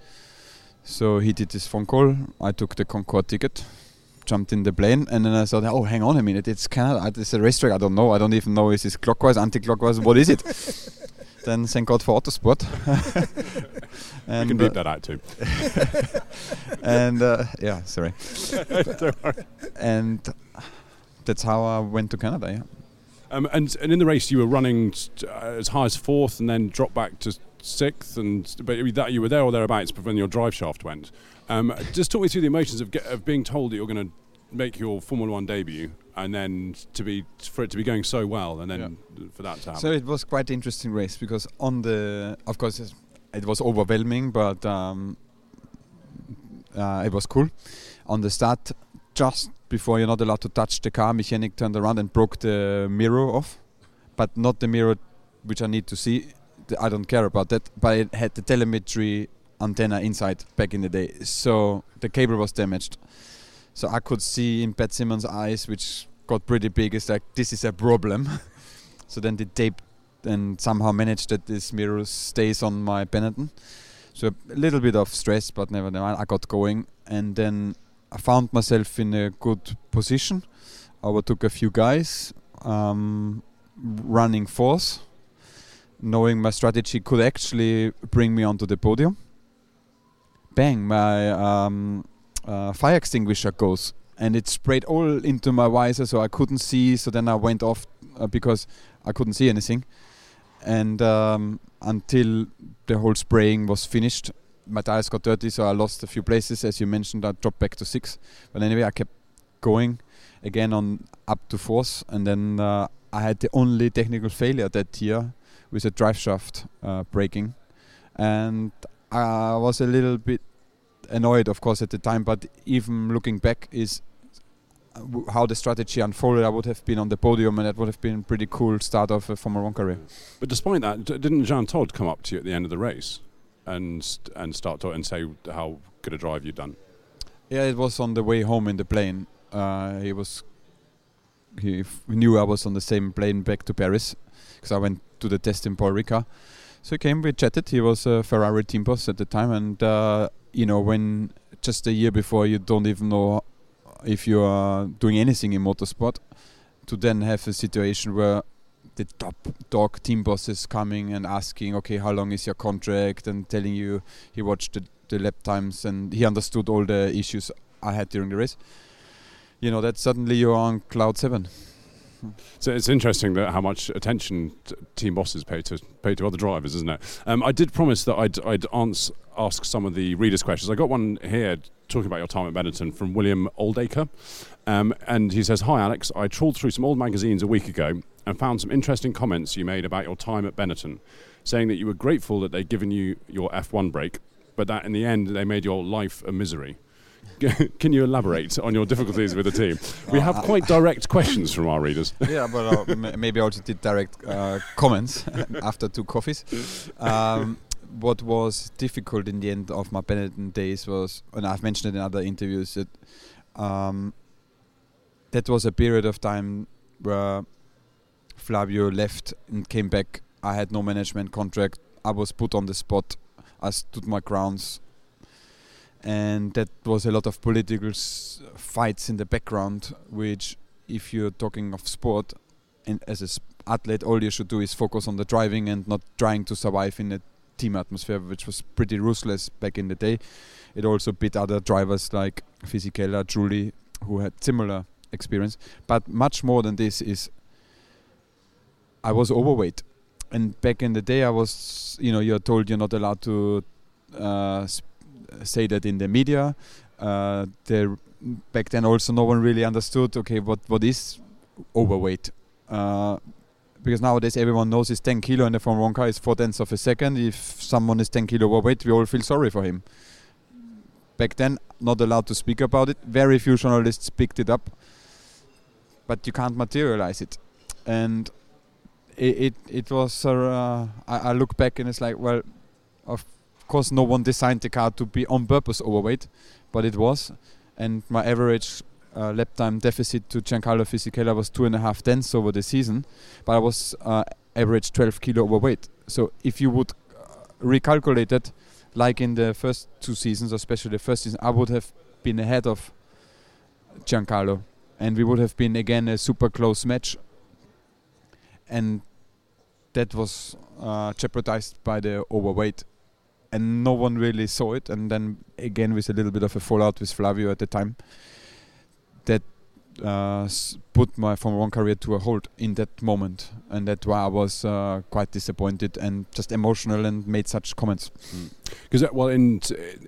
So he did this phone call. I took the Concorde ticket, jumped in the plane, and then I thought, oh, hang on a minute, it's Canada, it's a racetrack. I don't know. I don't even know is this clockwise, anti-clockwise. What is it? then thank God for Autosport. and we can beep uh, that out too. and uh, yeah, sorry. and that's how I went to Canada. Yeah. Um, and and in the race, you were running uh, as high as fourth, and then dropped back to sixth, and but that you were there or thereabouts but when your drive shaft went. Um, just talk me through the emotions of, get, of being told that you're going to make your Formula One debut, and then to be for it to be going so well, and then yeah. for that to happen. So it was quite an interesting race because on the, of course, it was overwhelming, but um, uh, it was cool. On the start, just before you're not allowed to touch the car, mechanic turned around and broke the mirror off, but not the mirror which I need to see. I don't care about that, but it had the telemetry antenna inside back in the day, so the cable was damaged. So I could see in Pat Symonds' eyes, which got pretty big, is like this is a problem. so then the tape and somehow managed that this mirror stays on my Benetton. So a little bit of stress, but never mind. I got going, and then I found myself in a good position. I overtook a few guys, um, running force, knowing my strategy could actually bring me onto the podium. Bang! My um, uh, fire extinguisher goes, and it sprayed all into my visor, so I couldn't see. So then I went off uh, because I couldn't see anything, and um, until the whole spraying was finished, my tires got dirty, so I lost a few places. As you mentioned, I dropped back to six. But anyway, I kept going again on up to fourth, and then uh, I had the only technical failure that year with a drive shaft uh, breaking, and I was a little bit annoyed, of course, at the time. But even looking back, is how the strategy unfolded. I would have been on the podium, and that would have been a pretty cool start of a Formula One career. But despite that, didn't Jean Todt come up to you at the end of the race and and start to and say how good a drive you'd done? Yeah, it was on the way home in the plane. Uh, he was he knew I was on the same plane back to Paris because I went to the test in Paul Ricard. So he came, we chatted. He was a Ferrari team boss at the time, and uh, you know, when just a year before you don't even know if you are doing anything in motorsport, to then have a situation where the top dog team boss is coming and asking, okay, how long is your contract, and telling you he watched the, the lap times and he understood all the issues I had during the race. You know that suddenly you're on cloud seven. So it's interesting that how much attention team bosses pay to pay to other drivers, isn't it? Um, I did promise that I'd, I'd answer, ask some of the readers' questions. I got one here talking about your time at Benetton from William Oldacre, um, and he says, "Hi Alex, I trawled through some old magazines a week ago and found some interesting comments you made about your time at Benetton, saying that you were grateful that they'd given you your F1 break, but that in the end they made your life a misery." can you elaborate on your difficulties with the team? We have quite direct questions from our readers. yeah, but uh, maybe I also did direct uh, comments after two coffees. Um, what was difficult in the end of my Benetton days was, and I've mentioned it in other interviews, that um, that was a period of time where Flavio left and came back. I had no management contract. I was put on the spot. I stood my grounds. And that was a lot of political s- fights in the background, which, if you're talking of sport, and as an athlete, all you should do is focus on the driving and not trying to survive in a team atmosphere, which was pretty ruthless back in the day. It also beat other drivers like Fisichella, Trulli, who had similar experience. But much more than this is I was overweight. And back in the day, I was, you know, you're told you're not allowed to uh, say that in the media. Uh, there, back then, also no one really understood. Okay, what what is overweight? Uh, because nowadays everyone knows it's 10 kilo, and the Formula One car is four tenths of a second. If someone is 10 kilo overweight, we all feel sorry for him. Back then, not allowed to speak about it. Very few journalists picked it up, but you can't materialize it. And it it, it was. Uh, I, I look back and it's like, well, of course, no one designed the car to be on purpose overweight, but it was. And my average uh, lap time deficit to Giancarlo Fisichella was two and a half tenths over the season, but I was uh, average 12 kilo overweight. So if you would uh, recalculate it, like in the first two seasons, especially the first season, I would have been ahead of Giancarlo, and we would have been again a super close match. And that was uh, jeopardized by the overweight, and no one really saw it. And then again, with a little bit of a fallout with Flavio at the time, uh, put my Formula One career to a halt in that moment, and that's why I was uh, quite disappointed and just emotional and made such comments. Because well, in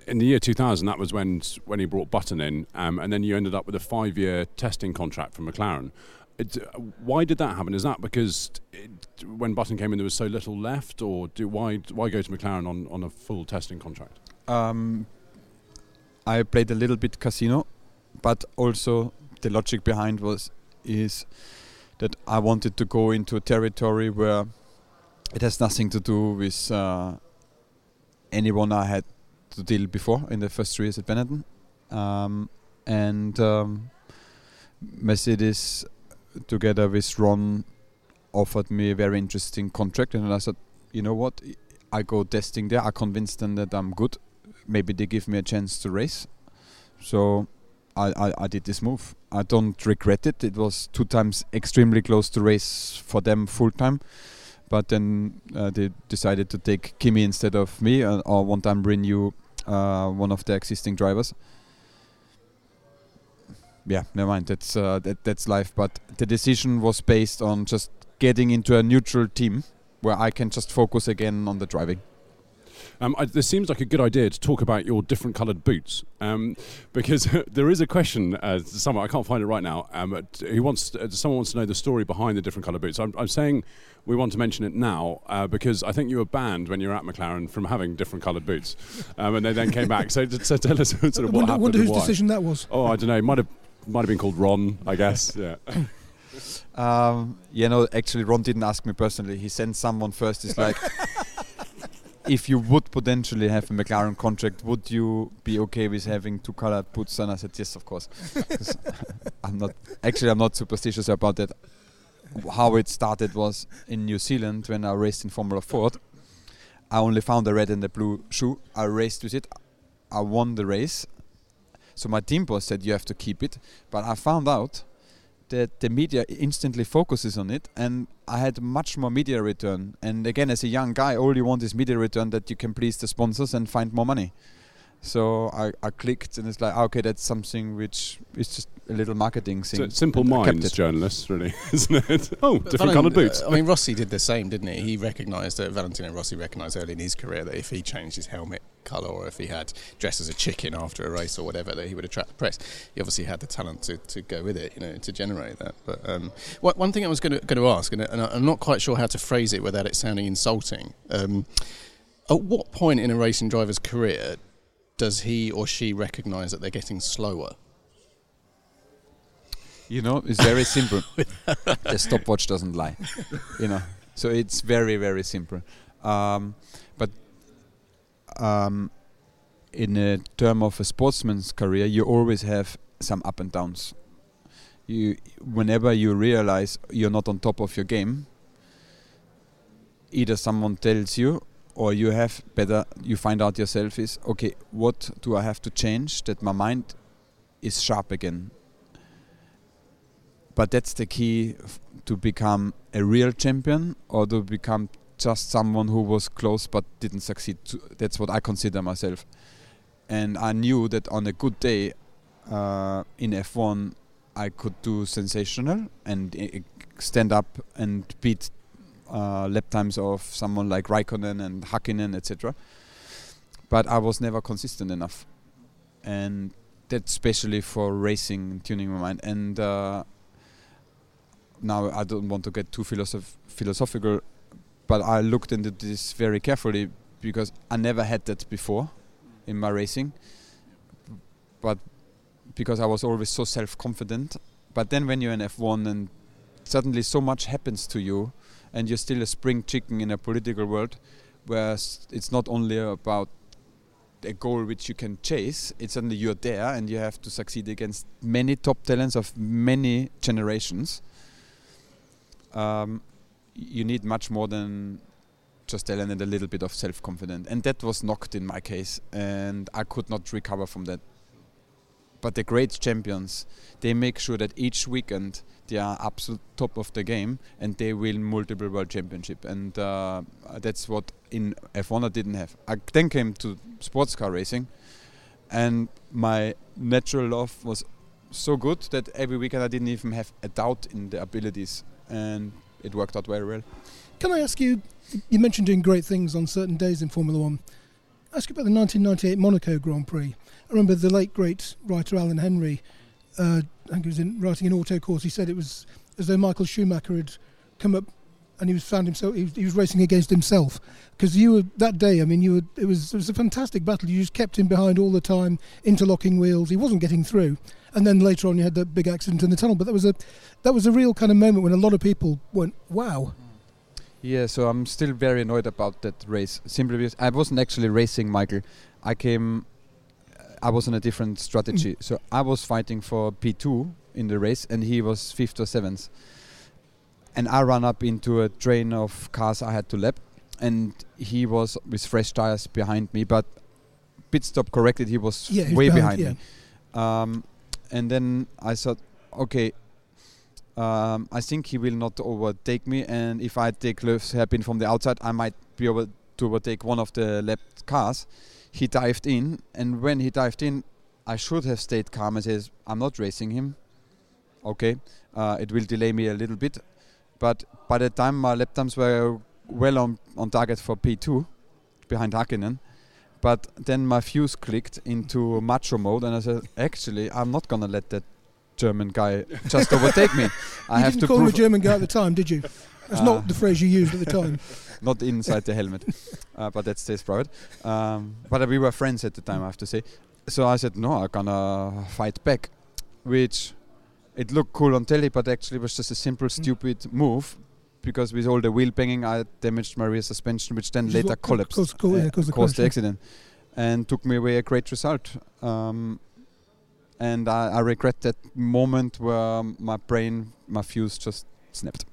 in the year 2000, that was when when he brought Button in, um, and then you ended up with a five-year testing contract from McLaren. It, why did that happen? Is that because it, when Button came in, there was so little left, or do why why go to McLaren on, on a full testing contract? Um, I played a little bit casino, but also the logic behind was is that I wanted to go into a territory where it has nothing to do with uh, anyone I had to deal before in the first three years at Benetton, um, and um, Mercedes together with Ron offered me a very interesting contract, and I said, you know what, I go testing there. I convinced them that I'm good. Maybe they give me a chance to race. So I, I, I did this move. I don't regret it. It was two times extremely close to race for them full time. But then uh, they decided to take Kimi instead of me, uh, or one time renew uh, one of the existing drivers. Yeah, never mind. That's uh, that, that's life. But the decision was based on just getting into a neutral team where I can just focus again on the driving. Um, I, this seems like a good idea to talk about your different coloured boots, um, because there is a question uh, somewhere I can't find it right now. Um, who wants? To, uh, someone wants to know the story behind the different coloured boots. I'm, I'm saying we want to mention it now uh, because I think you were banned when you were at McLaren from having different coloured boots, um, and they then came back. So, so tell us sort of I what wonder, happened. wonder whose decision that was. Oh, I don't know. It might have might have been called Ron, I guess. Yeah. Um, you know, actually, Ron didn't ask me personally. He sent someone first. He's like, if you would potentially have a McLaren contract, would you be okay with having two colored boots? And I said, yes, of course. I'm not actually I'm not superstitious about that. How it started was in New Zealand when I raced in Formula Ford. I only found the red and the blue shoe. I raced with it. I won the race. So my team boss said you have to keep it, but I found out that the media instantly focuses on it. And I had much more media return. And again as a young guy all you want is media return that you can please the sponsors and find more money. So I, I clicked and it's like okay that's something which is just a little marketing thing So simple and minds, journalists, really, isn't it? Oh, different Valent- coloured boots. uh, I mean, Rossi did the same, didn't he? He recognised that Valentino Rossi recognised early in his career that if he changed his helmet colour or if he had dressed as a chicken after a race or whatever, that he would attract the press. He obviously had the talent to, to go with it, you know, to generate that. But um, what, one thing I was going to, going to ask, and, and I'm not quite sure how to phrase it without it sounding insulting. Um, at what point in a racing driver's career does he or she recognise that they're getting slower? You know, it's very simple. the stopwatch doesn't lie. you know, so it's very very simple. Um, but um, in a term of a sportsman's career, you always have some up and downs. You, whenever you realize you're not on top of your game, either someone tells you or you have better you find out yourself is okay what do i have to change that my mind is sharp again but that's the key f- to become a real champion or to become just someone who was close but didn't succeed that's what i consider myself and i knew that on a good day uh, in f1 i could do sensational and uh, stand up and beat uh, lap times of someone like Raikkonen and Hakkinen, etc. But I was never consistent enough, and that's especially for racing, tuning my mind. And uh, now I don't want to get too philosoph- philosophical, but I looked into this very carefully because I never had that before in my racing. But because I was always so self-confident, but then when you're in F1 and suddenly so much happens to you and you're still a spring chicken in a political world where it's not only about a goal which you can chase it's suddenly you're there and you have to succeed against many top talents of many generations um, you need much more than just talent and a little bit of self-confidence. And that was knocked in my case and i could not recover from that. But the great champions they make sure that each weekend they are absolute top of the game and they win multiple world championship. And uh, that's what in F1 I didn't have. I then came to sports car racing and my natural love was so good that every weekend I didn't even have a doubt in the abilities and it worked out very well. Can I ask you? You mentioned doing great things on certain days in Formula One. Ask you about the 1998 Monaco Grand Prix. I remember the late great writer Alan Henry uh, I think he was in, writing an Autocourse. He said it was as though Michael Schumacher had come up and he was found himself. He was, he was racing against himself because you were that day. I mean, you were. It was it was a fantastic battle. You just kept him behind all the time, interlocking wheels. He wasn't getting through. And then later on, you had that big accident in the tunnel. But that was a that was a real kind of moment when a lot of people went, "Wow." Yeah, so I'm still very annoyed about that race. Simply because I wasn't actually racing, Michael. I came I was on a different strategy. Mm. So I was fighting for P2 in the race, and he was fifth or seventh. And I ran up into a train of cars I had to lap, and he was with fresh tires behind me. But pit stop corrected, he was yeah, way behind. behind yeah. me. Um, and then I thought, okay, um, I think he will not overtake me. And if I take Loews hairpin from the outside, I might be able to overtake one of the left cars he dived in, and when he dived in, I should have stayed calm and says, "I'm not racing him." Okay, uh, it will delay me a little bit, but by the time my lap times were well on on target for P2 behind Hakkinen, but then my fuse clicked into macho mode, and I said, "Actually, I'm not gonna let that German guy just overtake me. I you have didn't to call him a German guy at the time, did you? That's uh, not the phrase you used at the time. not inside the helmet, uh, but that stays private. Um, but uh, we were friends at the time, I have to say. So I said, no, I'm gonna fight back, which it looked cool on telly, but actually was just a simple, mm. stupid move because with all the wheel banging, I damaged my rear suspension, which then later collapsed, caused, caused, yeah, caused, uh, caused the accident, and took me away a great result. Um, and I, I, regret that moment where my brain, my fuse just snapped.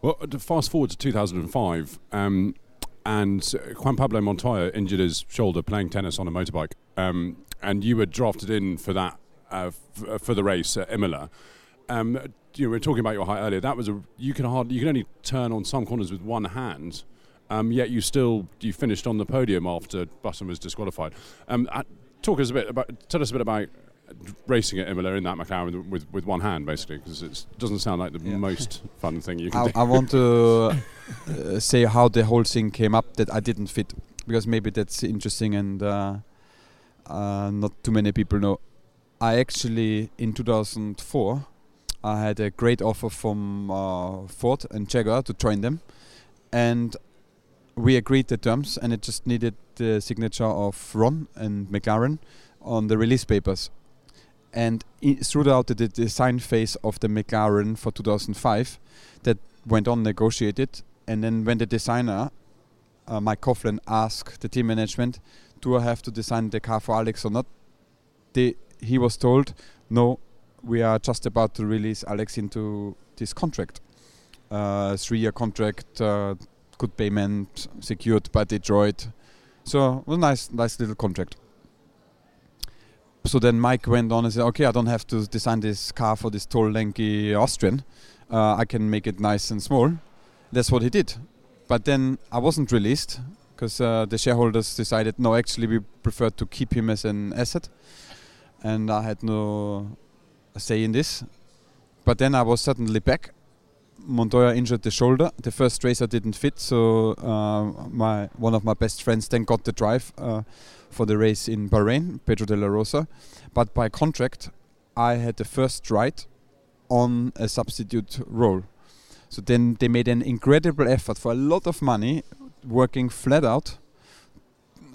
Well, to fast forward to 2005, um, and Juan Pablo Montoya injured his shoulder playing tennis on a motorbike, um, and you were drafted in for that uh, f- uh, for the race at Imola. Um, you know, we were talking about your height earlier. That was a you can hard you can only turn on some corners with one hand. Um, yet you still you finished on the podium after Button was disqualified. Um, uh, talk us a bit about tell us a bit about racing at Imola in that McLaren with, with one hand, basically, because it doesn't sound like the yeah. most fun thing you can I, do. I want to uh, say how the whole thing came up that I didn't fit, because maybe that's interesting and uh, uh, not too many people know. I actually, in 2004, I had a great offer from uh, Ford and Jaguar to join them, and we agreed the terms, and it just needed the signature of Ron and McLaren on the release papers. And throughout the, the design phase of the McLaren for 2005, that went on negotiated. And then when the designer, uh, Mike Coughlan, asked the team management, "Do I have to design the car for Alex or not?" They, he was told, "No, we are just about to release Alex into this contract, uh, three-year contract, uh, good payment, secured by Detroit. So a nice, nice little contract." So then Mike went on and said, "Okay, I don't have to design this car for this tall, lanky Austrian. Uh, I can make it nice and small." That's what he did. But then I wasn't released because uh, the shareholders decided, no, actually, we prefer to keep him as an asset, and I had no say in this. But then I was suddenly back. Montoya injured the shoulder. The first racer didn't fit, so uh, my one of my best friends then got the drive uh, for the race in Bahrain, Pedro de la Rosa. But by contract, I had the first ride on a substitute role. So then they made an incredible effort for a lot of money, working flat out.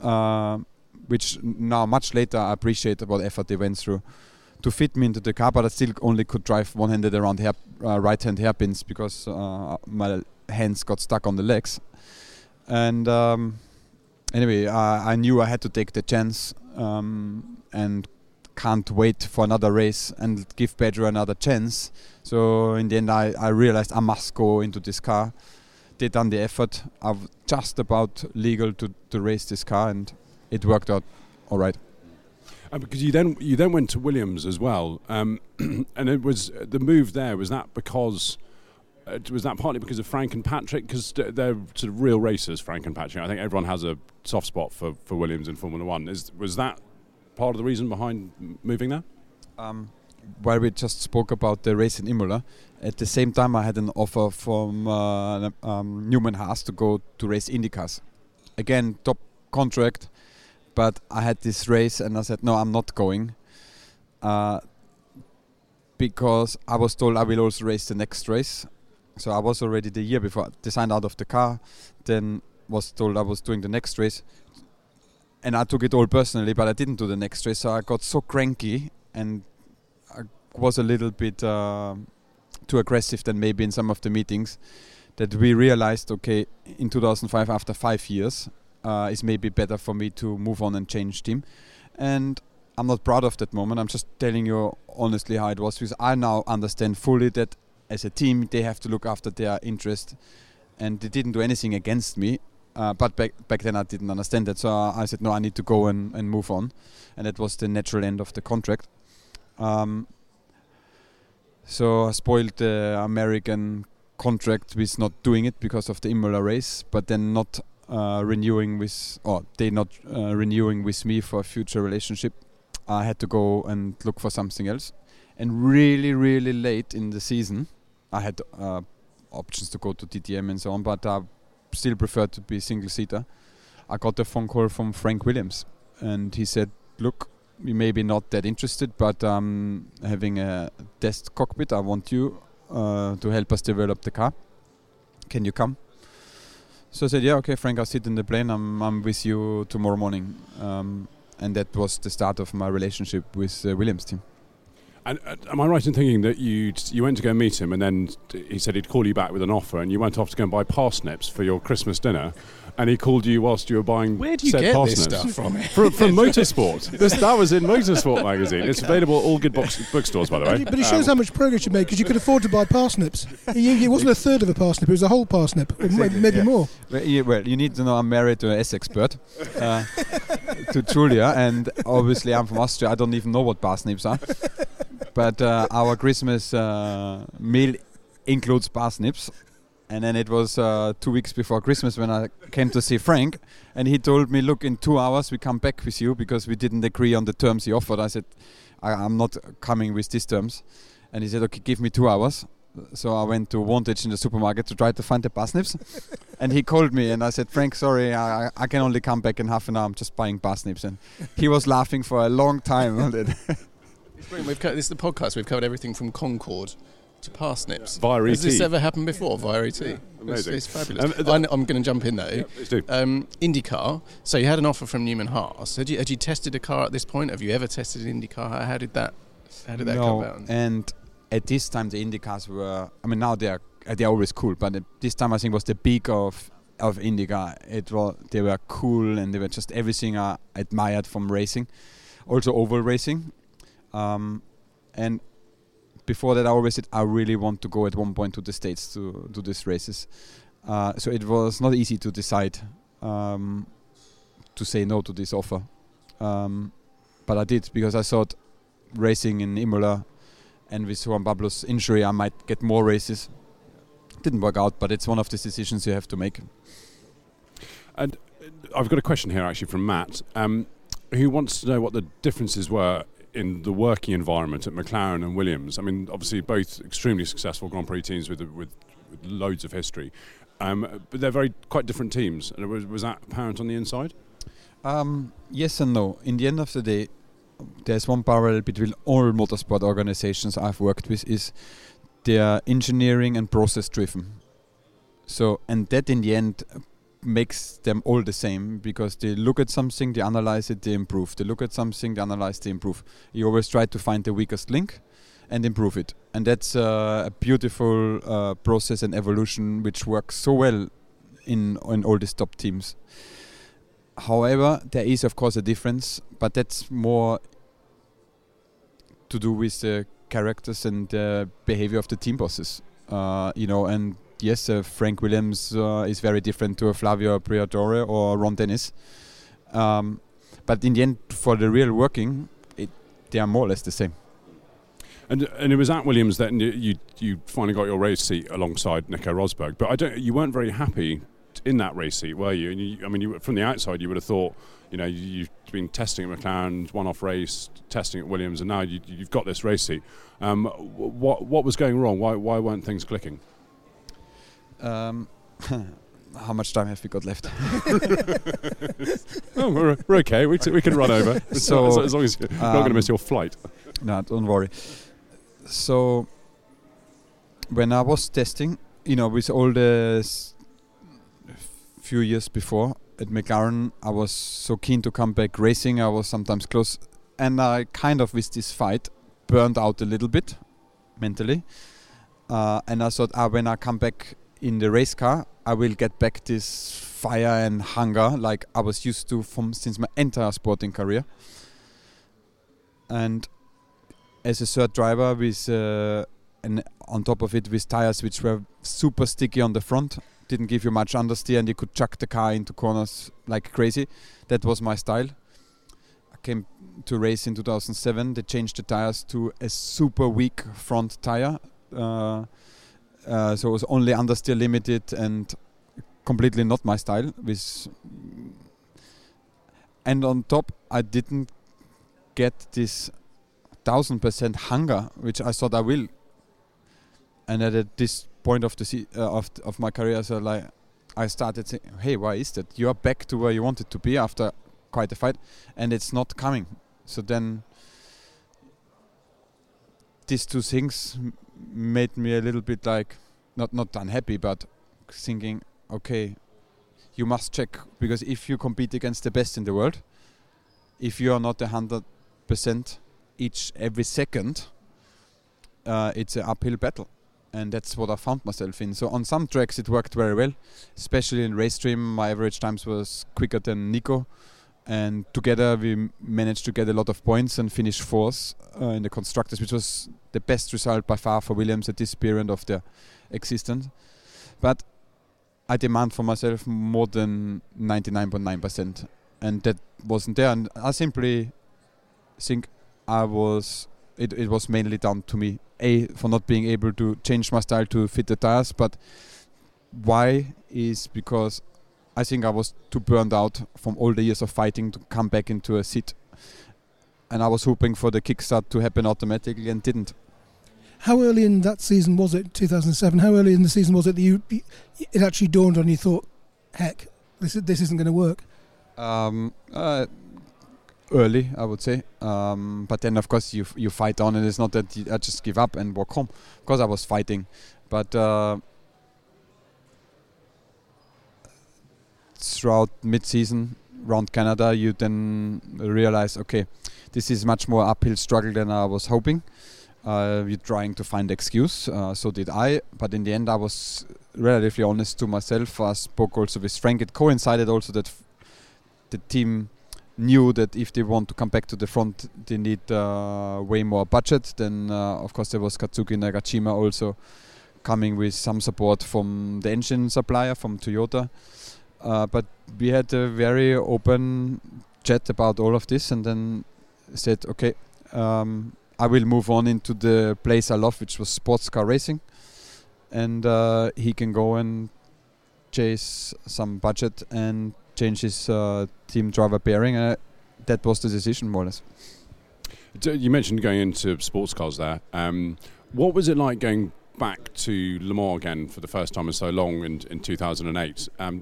Uh, which now much later I appreciate what effort they went through to fit me into the car, but I still only could drive one-handed around hair, uh, right-hand hairpins because uh, my hands got stuck on the legs. And um, anyway, I, knew I had to take the chance um, and can't wait for another race and give Pedro another chance. So in the end, I, I realized I must go into this car. They done the effort. I'm just about legal to, to race this car, and it worked out all right. Uh, because you then you then went to Williams as well, um, and it was the move there. Was that because uh, was that partly because of Frank and Patrick? Because they're sort of real racers, Frank and Patrick. I think everyone has a soft spot for, for Williams in Formula One. Is was that part of the reason behind moving there? Um, while we just spoke about the race in Imola, at the same time I had an offer from uh, um, Newman Haas to go to race IndyCars. Again, top contract, but I had this race and I said, no, I'm not going. Uh, because I was told I will also race the next race. So I was already the year before designed out of the car, then was told I was doing the next race. And I took it all personally, but I didn't do the next race. So I got so cranky and I was a little bit uh, too aggressive than maybe in some of the meetings that we realized okay in 2005 after five years uh, maybe better for me to move on and change team. And i'm not proud of that moment. I'm just telling you honestly how it was because i now understand fully that as a team they have to look after their interest. And they didn't do anything against me uh, but back, back then I didn't understand that, so I said no, I need to go and, and move on, and that was the natural end of the contract. Um, so I spoiled the American contract with not doing it because of the Imola race, but then not uh, renewing with, or they not uh, renewing with me for a future relationship. I had to go and look for something else, and really, really late in the season, I had uh, options to go to DTM and so on, but I still preferred to be single seater. I got a phone call from Frank Williams, and he said, "Look, we may be not that interested, but um, having a test cockpit, I want you uh, to help us develop the car. Can you come? So I said, yeah, okay, Frank, I'll sit in the plane. I'm, I'm with you tomorrow morning. Um, and that was the start of my relationship with the Williams team. And uh, am I right in thinking that you you went to go meet him, and then he said he'd call you back with an offer, and you went off to go and buy parsnips for your Christmas dinner, and he called you whilst you were buying Where do you said get parsnips this stuff from? from, from Motorsport. This, that was in Motorsport magazine. It's available at all good box, bookstores, by the way. But it- but it shows how much progress you made because you could afford to buy parsnips. It, it wasn't a third of a parsnip; it was a whole parsnip, or may- maybe yeah. more. Well you, well, you need to know I'm married to an S expert, uh, to Julia, and obviously I'm from Austria. I don't even know what parsnips are. But uh, our Christmas uh, meal includes parsnips. And then it was uh, two weeks before Christmas when I came to see Frank, and he told me, "Look, in two hours we come back with you because we didn't agree on the terms he offered." I said, I, "I'm not coming with these terms," and he said, "Okay, give me two hours." So I went to Wantage in the supermarket to try to find the parsnips, and he called me, and I said, "Frank, sorry, I, I can only come back in half an hour. I'm just buying parsnips." And he was laughing for a long time. on. We've co- this is the podcast. We've covered everything from Concorde to parsnips. Via ET. Has this ever happened before via ET? It's, amazing. it's fabulous. Um, th- I'm, I'm going to jump in though. Please do. Um, IndyCar. So you had an offer from Newman Haas. Had you had you tested a car at this point? Have you ever tested an IndyCar? How, how did that how did that no, come about? and at this time the Indy cars were. I mean, now they are uh, they are always cool, but at this time I think was the peak of of IndyCar. It was they were cool and they were just everything I admired from racing, also oval racing, um, and before that I always said I really want to go at one point to the states to do these races. Uh, so it was not easy to decide um, to say no to this offer, um, but I did because I thought racing in Imola and with Juan Pablo's injury, I might get more races. Didn't work out, but it's one of the decisions you have to make. And uh, I've got a question here actually from Matt, um, who wants to know what the differences were in the working environment at McLaren and Williams. I mean, obviously both extremely successful Grand Prix teams with with, with loads of history, um, but they're very quite different teams. Was, was that apparent on the inside? Um, yes and no. In the end of the day, there's one parallel between all motorsport organizations I've worked with is they are engineering and process driven. So, and that in the end makes them all the same because they look at something, they analyze it, they improve. They look at something, they analyze, they improve. You always try to find the weakest link and improve it. And that's uh, a beautiful uh, process and evolution which works so well in in all these top teams. However, there is of course a difference, but that's more to do with the characters and the behavior of the team bosses. Uh, you know, and yes, uh, Frank Williams uh, is very different to Flavio Briatore or Ron Dennis. Um, but in the end, for the real working, it, they are more or less the same. And and it was at Williams that you you, finally got your race seat alongside Nico Rosberg. But I don't. You weren't very happy in that race seat, were you? And you, I mean, you, from the outside, you would have thought, you know, you, you've been testing at McLaren, one-off race, testing at Williams, and now you, you've got this race seat. Um, what what was going wrong? Why why weren't things clicking? Um, how much time have we got left? oh, we're, we're okay. We, t- we can run over. So, as, as long as you're not going to um, miss your flight. no, don't worry. So, when I was testing, you know, with all the s- few years before at McLaren, I was so keen to come back racing. I was sometimes close, and I kind of with this fight burned out a little bit mentally. Uh, and I thought, ah, when I come back in the race car, I will get back this fire and hunger like I was used to from since my entire sporting career. And as a third driver with uh, and on top of it with tires which were super sticky on the front didn't give you much understeer and you could chuck the car into corners like crazy. That was my style. I came to race in 2007 they changed the tires to a super weak front tire uh, uh, so it was only understeer limited and completely not my style with and on top i didn't get this thousand percent hunger, which I thought I will. And at this point of the se- uh, of of my career, so like I started saying, "Hey, why is that? You are back to where you wanted to be after quite a fight, and it's not coming." So then, these two things made me a little bit like not not unhappy, but thinking, "Okay, you must check because if you compete against the best in the world, if you are not hundred percent each every second, uh, it's an uphill battle, and that's what I found myself in. So on some tracks it worked very well, especially in race stream. My average times was quicker than Nico, and together we managed to get a lot of points and finish fourth uh, in the constructors, which was the best result by far for Williams at this period of their existence. But I demand for myself more than 99.9%, and that wasn't there. And I simply think I was it, it was mainly down to me a for not being able to change my style to fit the tires but why is because I think I was too burned out from all the years of fighting to come back into a seat and I was hoping for the kickstart to happen automatically and didn't How early in that season was it, 2007? How early in the season was it that you, it actually dawned on you? Thought, heck, this is, this isn't going to work. um, uh, early, I would say. Um, but then, of course, you you fight on, and it's not that you, I just give up and walk home. Of course, I was fighting, but uh, throughout mid-season around Canada, you then realize, okay, this is much more uphill struggle than I was hoping. Uh, you're trying to find excuse. Uh, so did I. But in the end, I was relatively honest to myself. I spoke also with Frank. It coincided also that f- the team knew that if they want to come back to the front, they need uh, way more budget. Then, uh, of course, there was Kazuki Nakajima also coming with some support from the engine supplier from Toyota. Uh, but we had a very open chat about all of this, and then said, okay, um, I will move on into the place I love, which was sports car racing, and uh, he can go and chase some budget and change his uh, team driver pairing. Uh, that was the decision, more or less. You mentioned going into sports cars there. Um, what was it like going back to Le Mans again for the first time in so long in, in 2008? Um,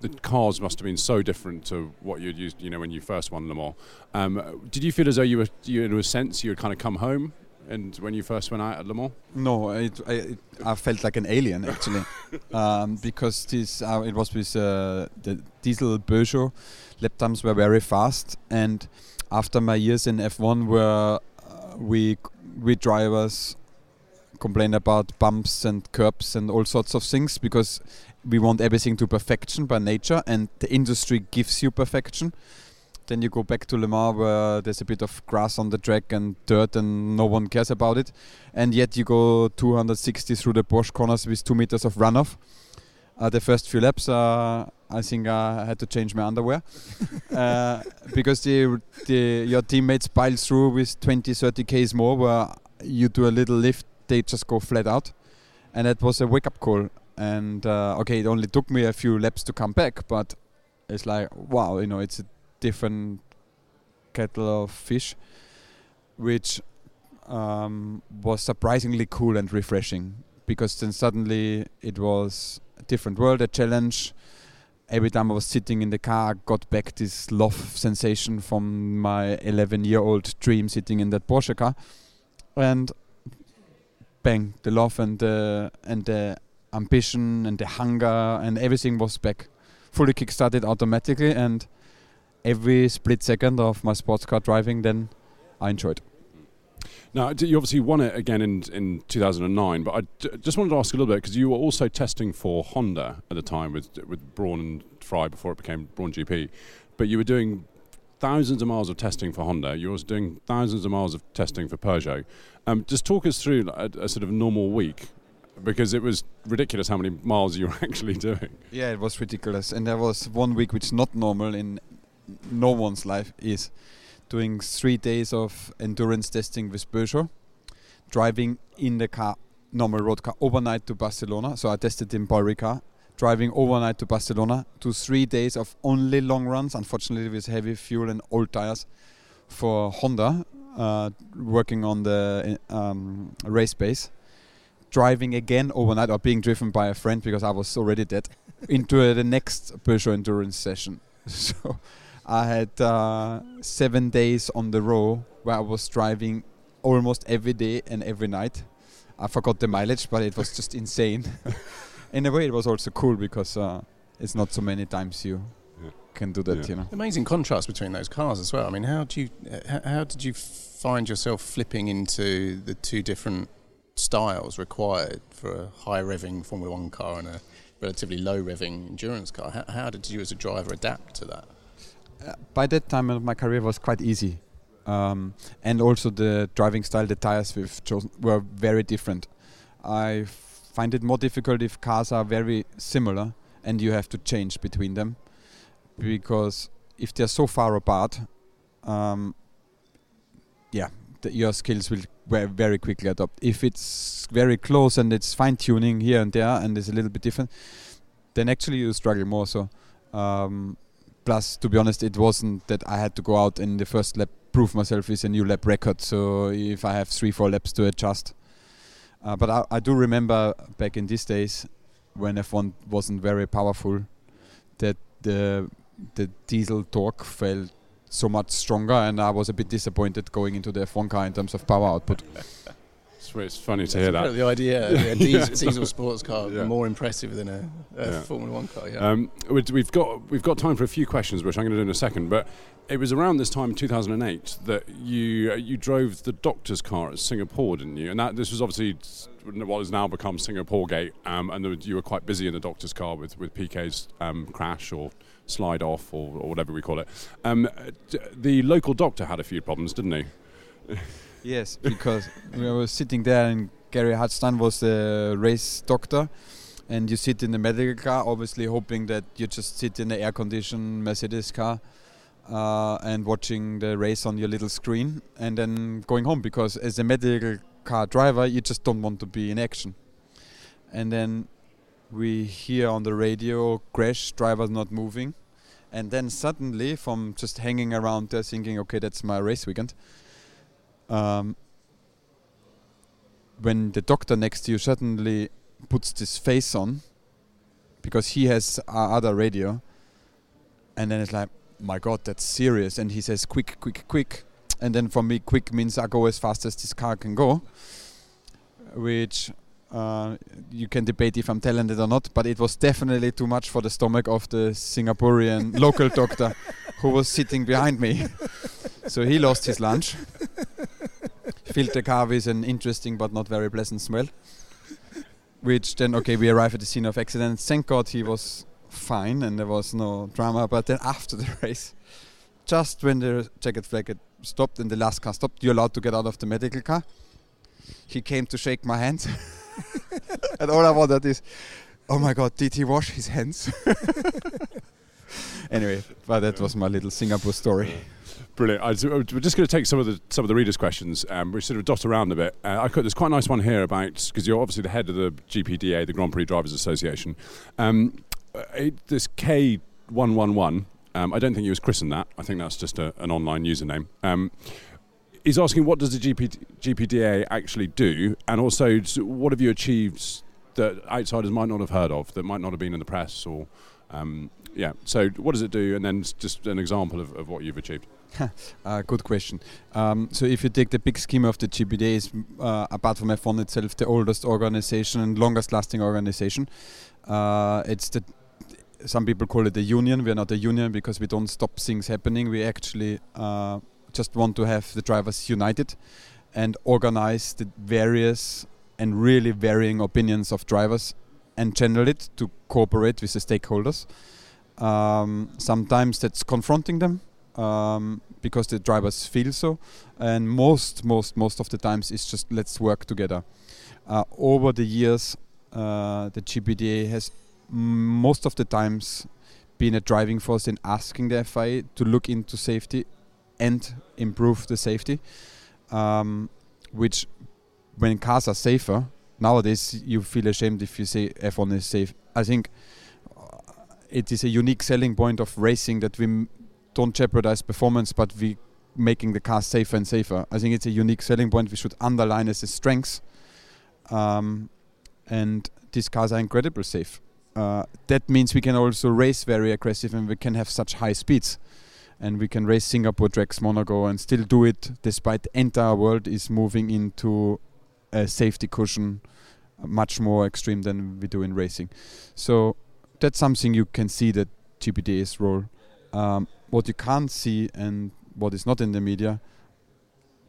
the cars must have been so different to what you'd used, you know, when you first won Le Mans. Um, did you feel as though you were, you, in a sense, you had kind of come home? And when you first went out at Le Mans? No, it, I, it, I felt like an alien actually, um, because this uh, it was with uh, the diesel Peugeot. Lap times were very fast, and after my years in F1, where uh, we we drivers complain about bumps and curbs and all sorts of things because we want everything to perfection by nature, and the industry gives you perfection. Then you go back to Le Mans where there's a bit of grass on the track and dirt, and no one cares about it. And yet you go 260 through the Porsche corners with two meters of runoff. Uh, the first few laps, uh, I think I had to change my underwear uh, because the, the your teammates pile through with 20, 30 k's more, where you do a little lift, they just go flat out, and that was a wake-up call and uh, okay, it only took me a few laps to come back, but it's like wow, you know, it's a different kettle of fish, which um, was surprisingly cool and refreshing because then suddenly it was a different world, a challenge. Every time I was sitting in the car, I got back this love sensation from my 11 year old dream sitting in that Porsche car. And bang, the love and the, and the ambition and the hunger and everything was back, fully kickstarted automatically. And every split second of my sports car driving, then I enjoyed. Now, you obviously won it again in, in 2009, but I d- just wanted to ask a little bit because you were also testing for Honda at the time with with Brawn and Fry before it became Brawn GP, but you were doing thousands of miles of testing for Honda. You were doing thousands of miles of testing for Peugeot. Um, just talk us through a, a sort of normal week because it was ridiculous how many miles you were actually doing. Yeah, it was ridiculous. And there was one week which not normal in no one's life is doing three days of endurance testing with Peugeot, driving in the car, normal road car, overnight to Barcelona. So I tested in Paul Ricard, driving overnight to Barcelona, to three days of only long runs, unfortunately with heavy fuel and old tires for Honda, uh, working on the um, race base driving again overnight or being driven by a friend because I was already dead into uh, the next Peugeot endurance session. So I had uh, seven days on the row where I was driving almost every day and every night. I forgot the mileage, but it was just insane. In a way, it was also cool because uh, it's not so many times you yeah. can do that. Yeah. You know, amazing contrast between those cars as well. I mean, how do you, uh, how did you find yourself flipping into the two different styles required for a high revving Formula One car and a relatively low revving endurance car. How, how did you as a driver adapt to that? Uh, by that time, uh, my career was quite easy. Um, and also the driving style, the tires we've chosen were very different. I find it more difficult if cars are very similar and you have to change between them because if they're so far apart, um, yeah, the, your skills will very quickly adopt. If it's very close and it's fine tuning here and there and it's a little bit different, then actually you struggle more. So, um, plus to be honest, it wasn't that I had to go out in the first lap prove myself with a new lap record. So if I have three four laps to adjust, uh, but I, I do remember back in these days when F1 wasn't very powerful, that the the diesel torque felt so much stronger, and I was a bit disappointed going into the F1 car in terms of power output. It's, it's funny to hear that. The idea, yeah, diesel, diesel sports car Yeah. more impressive than a, a Yeah. Formula One car. Yeah. Um, we- we've got we've got time for a few questions, which I'm going to do in a second. But it was around this time, 2008, that you uh, you drove the doctor's car at Singapore, didn't you? And that this was obviously what has now become Singapore Gate, um, and was- you were quite busy in the doctor's car with with Piquet's um, crash or slide off or, or whatever we call it. Um, the local doctor had a few problems, didn't he? Yes, because we were sitting there and Gary Hartstein was the race doctor and you sit in the medical car obviously hoping that you just sit in the air conditioned Mercedes car uh, and watching the race on your little screen and then going home because as a medical car driver you just don't want to be in action. And then we hear on the radio crash drivers not moving and then suddenly from just hanging around there thinking okay that's my race weekend um, when the doctor next to you suddenly puts this face on because he has other radio and then it's like my god that's serious. And he says quick quick quick. And then for me quick means i go as fast as this car can go which uh, you can debate if i'm talented or not but it was definitely too much for the stomach of the singaporean local doctor who was sitting behind me. So he lost his lunch the car with an interesting but not very pleasant smell. Which then, okay, we arrive at the scene of accident. Thank God he was fine and there was no drama. But then after the race, just when the chequered flag had stopped and the last car stopped, you're allowed to get out of the medical car. He came to shake my hand. and all I wanted is, oh my God, did he wash his hands? anyway, but that was my little Singapore story. Brilliant. I, we're just going to take some of the some of the readers' questions. Um, we sort of dot around a bit. Uh, I could, there's quite a nice one here about because you're obviously the head of the GPDA, the Grand Prix Drivers Association. Um, uh, it, this K one one one. Um, I don't think he was christened that. I think that's just a, an online username. Um, he's asking what does the GP, GPDA actually do, and also what have you achieved that outsiders might not have heard of, that might not have been in the press, or um, yeah. So what does it do, and then just an example of, of what you've achieved. Uh, good question. Um, so if you take the big scheme of the GPDA, is uh, apart from F1 itself, the oldest organization and longest lasting organization. Uh, it's the some people call it a union. We are not a union because we don't stop things happening. We actually uh, just want to have the drivers united and organize the various and really varying opinions of drivers and channel it to cooperate with the stakeholders. Um, sometimes that's confronting them um, because the drivers feel so, and most, most, most of the times it's just let's work together. Uh, over the years, uh, the GPDA has most of the times been a driving force in asking the FIA to look into safety and improve the safety, um, which when cars are safer nowadays you feel ashamed if you say F1 is safe. I think uh, it is a unique selling point of racing that we don't jeopardize performance, but we making the car safer and safer. I think it's a unique selling point we should underline as a strength. Um, and these cars are incredibly safe. Uh, that means we can also race very aggressive and we can have such high speeds. And we can race Singapore tracks, Monaco, and still do it despite the entire world is moving into a safety cushion uh, much more extreme than we do in racing. So that's something you can see that GPDA's role. Um, what you can't see and what is not in the media,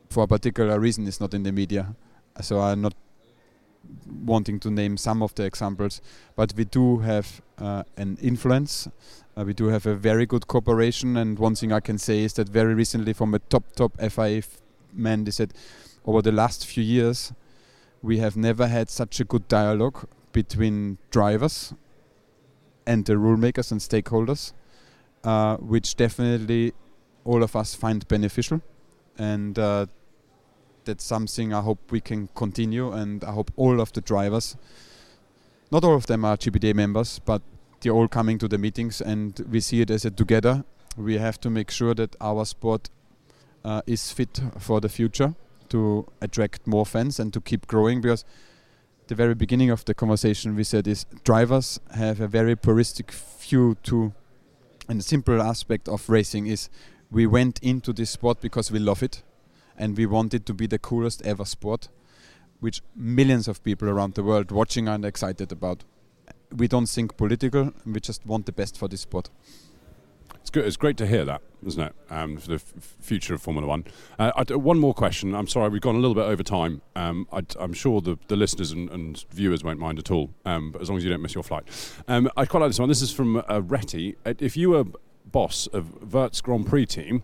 for a particular reason, is not in the media. So I'm not wanting to name some of the examples, but we do have uh, an influence. Uh, we do have a very good cooperation, and one thing I can say is that very recently, from a top top FIA man, they said over the last few years, we have never had such a good dialogue between drivers and the rule makers and stakeholders, uh, which definitely all of us find beneficial, and uh, that's something I hope we can continue, and I hope all of the drivers, not all of them are GPDA members, but they're all coming to the meetings, and we see it as a together. We have to make sure that our sport uh, is fit for the future to attract more fans and to keep growing. Because the very beginning of the conversation we said is drivers have a very puristic view to and the simple aspect of racing is we went into this sport because we love it, and we wanted to be the coolest ever sport, which millions of people around the world watching are excited about. We don't think political. We just want the best for this sport. It's good. It's great to hear that, isn't it? Um, for the f- future of Formula One. Uh, one more question. I'm sorry, we've gone a little bit over time. Um, I, am sure the, the listeners and, and, viewers won't mind at all, um, but as long as you don't miss your flight. Um, I quite like this one. This is from uh, Retty. Uh, if you were boss of Wurz's Grand Prix team,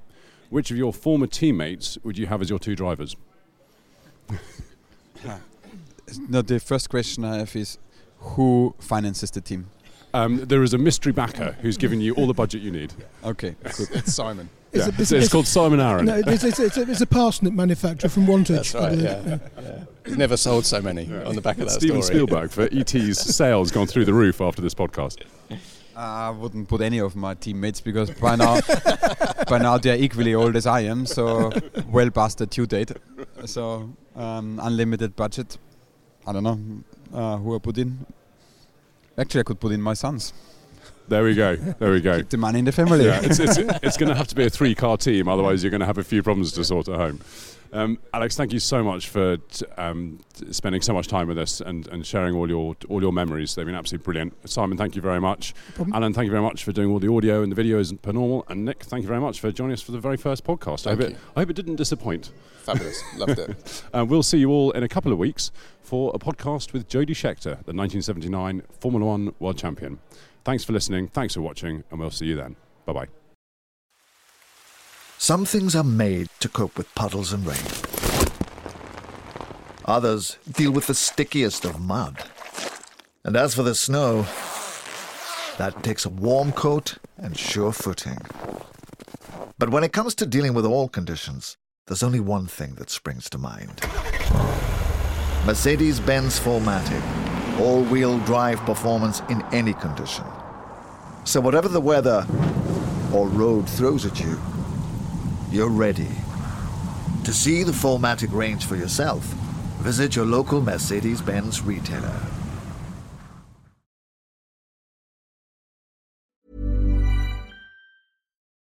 which of your former teammates would you have as your two drivers? no, the first question I have is who finances the team? Um, there is a mystery backer who's giving you all the budget you need. Okay, it's Simon. Yeah. It's, it's, called Simon Arron. No, it's, it's, it's, a, it's a parsnip manufacturer from Wantage. That's right. Yeah. yeah. He's never sold so many yeah. on the back of that Steven story. Spielberg for ET's sales gone through the roof after this podcast. I wouldn't put any of my teammates because by now, by now they're equally old as I am, so well past the due date. So um, unlimited budget. I don't know uh, who I put in. Actually, I could put in my sons. There we go. There we go. Keep the money in the family. Yeah, it's, it's, it's going to have to be a three-car team, otherwise you're going to have a few problems to sort at home. Um, Alex, thank you so much for t- um, t- spending so much time with us and, and sharing all your all your memories. They've been absolutely brilliant. Simon, thank you very much. No Alan, thank you very much for doing all the audio and the videos per normal. And Nick, thank you very much for joining us for the very first podcast. I hope, it, I hope, it, didn't disappoint. Fabulous. Loved it. uh, we'll see you all in a couple of weeks for a podcast with Jody Scheckter, the 1979 Formula One World Champion. Thanks for listening. Thanks for watching. And we'll see you then. Bye bye. Some things are made to cope with puddles and rain. Others deal with the stickiest of mud. And as for the snow, that takes a warm coat and sure footing. But when it comes to dealing with all conditions, there's only one thing that springs to mind. Mercedes-Benz 4MATIC, all-wheel drive performance in any condition. So whatever the weather or road throws at you, you're ready. To see the 4MATIC range for yourself, visit your local Mercedes-Benz retailer.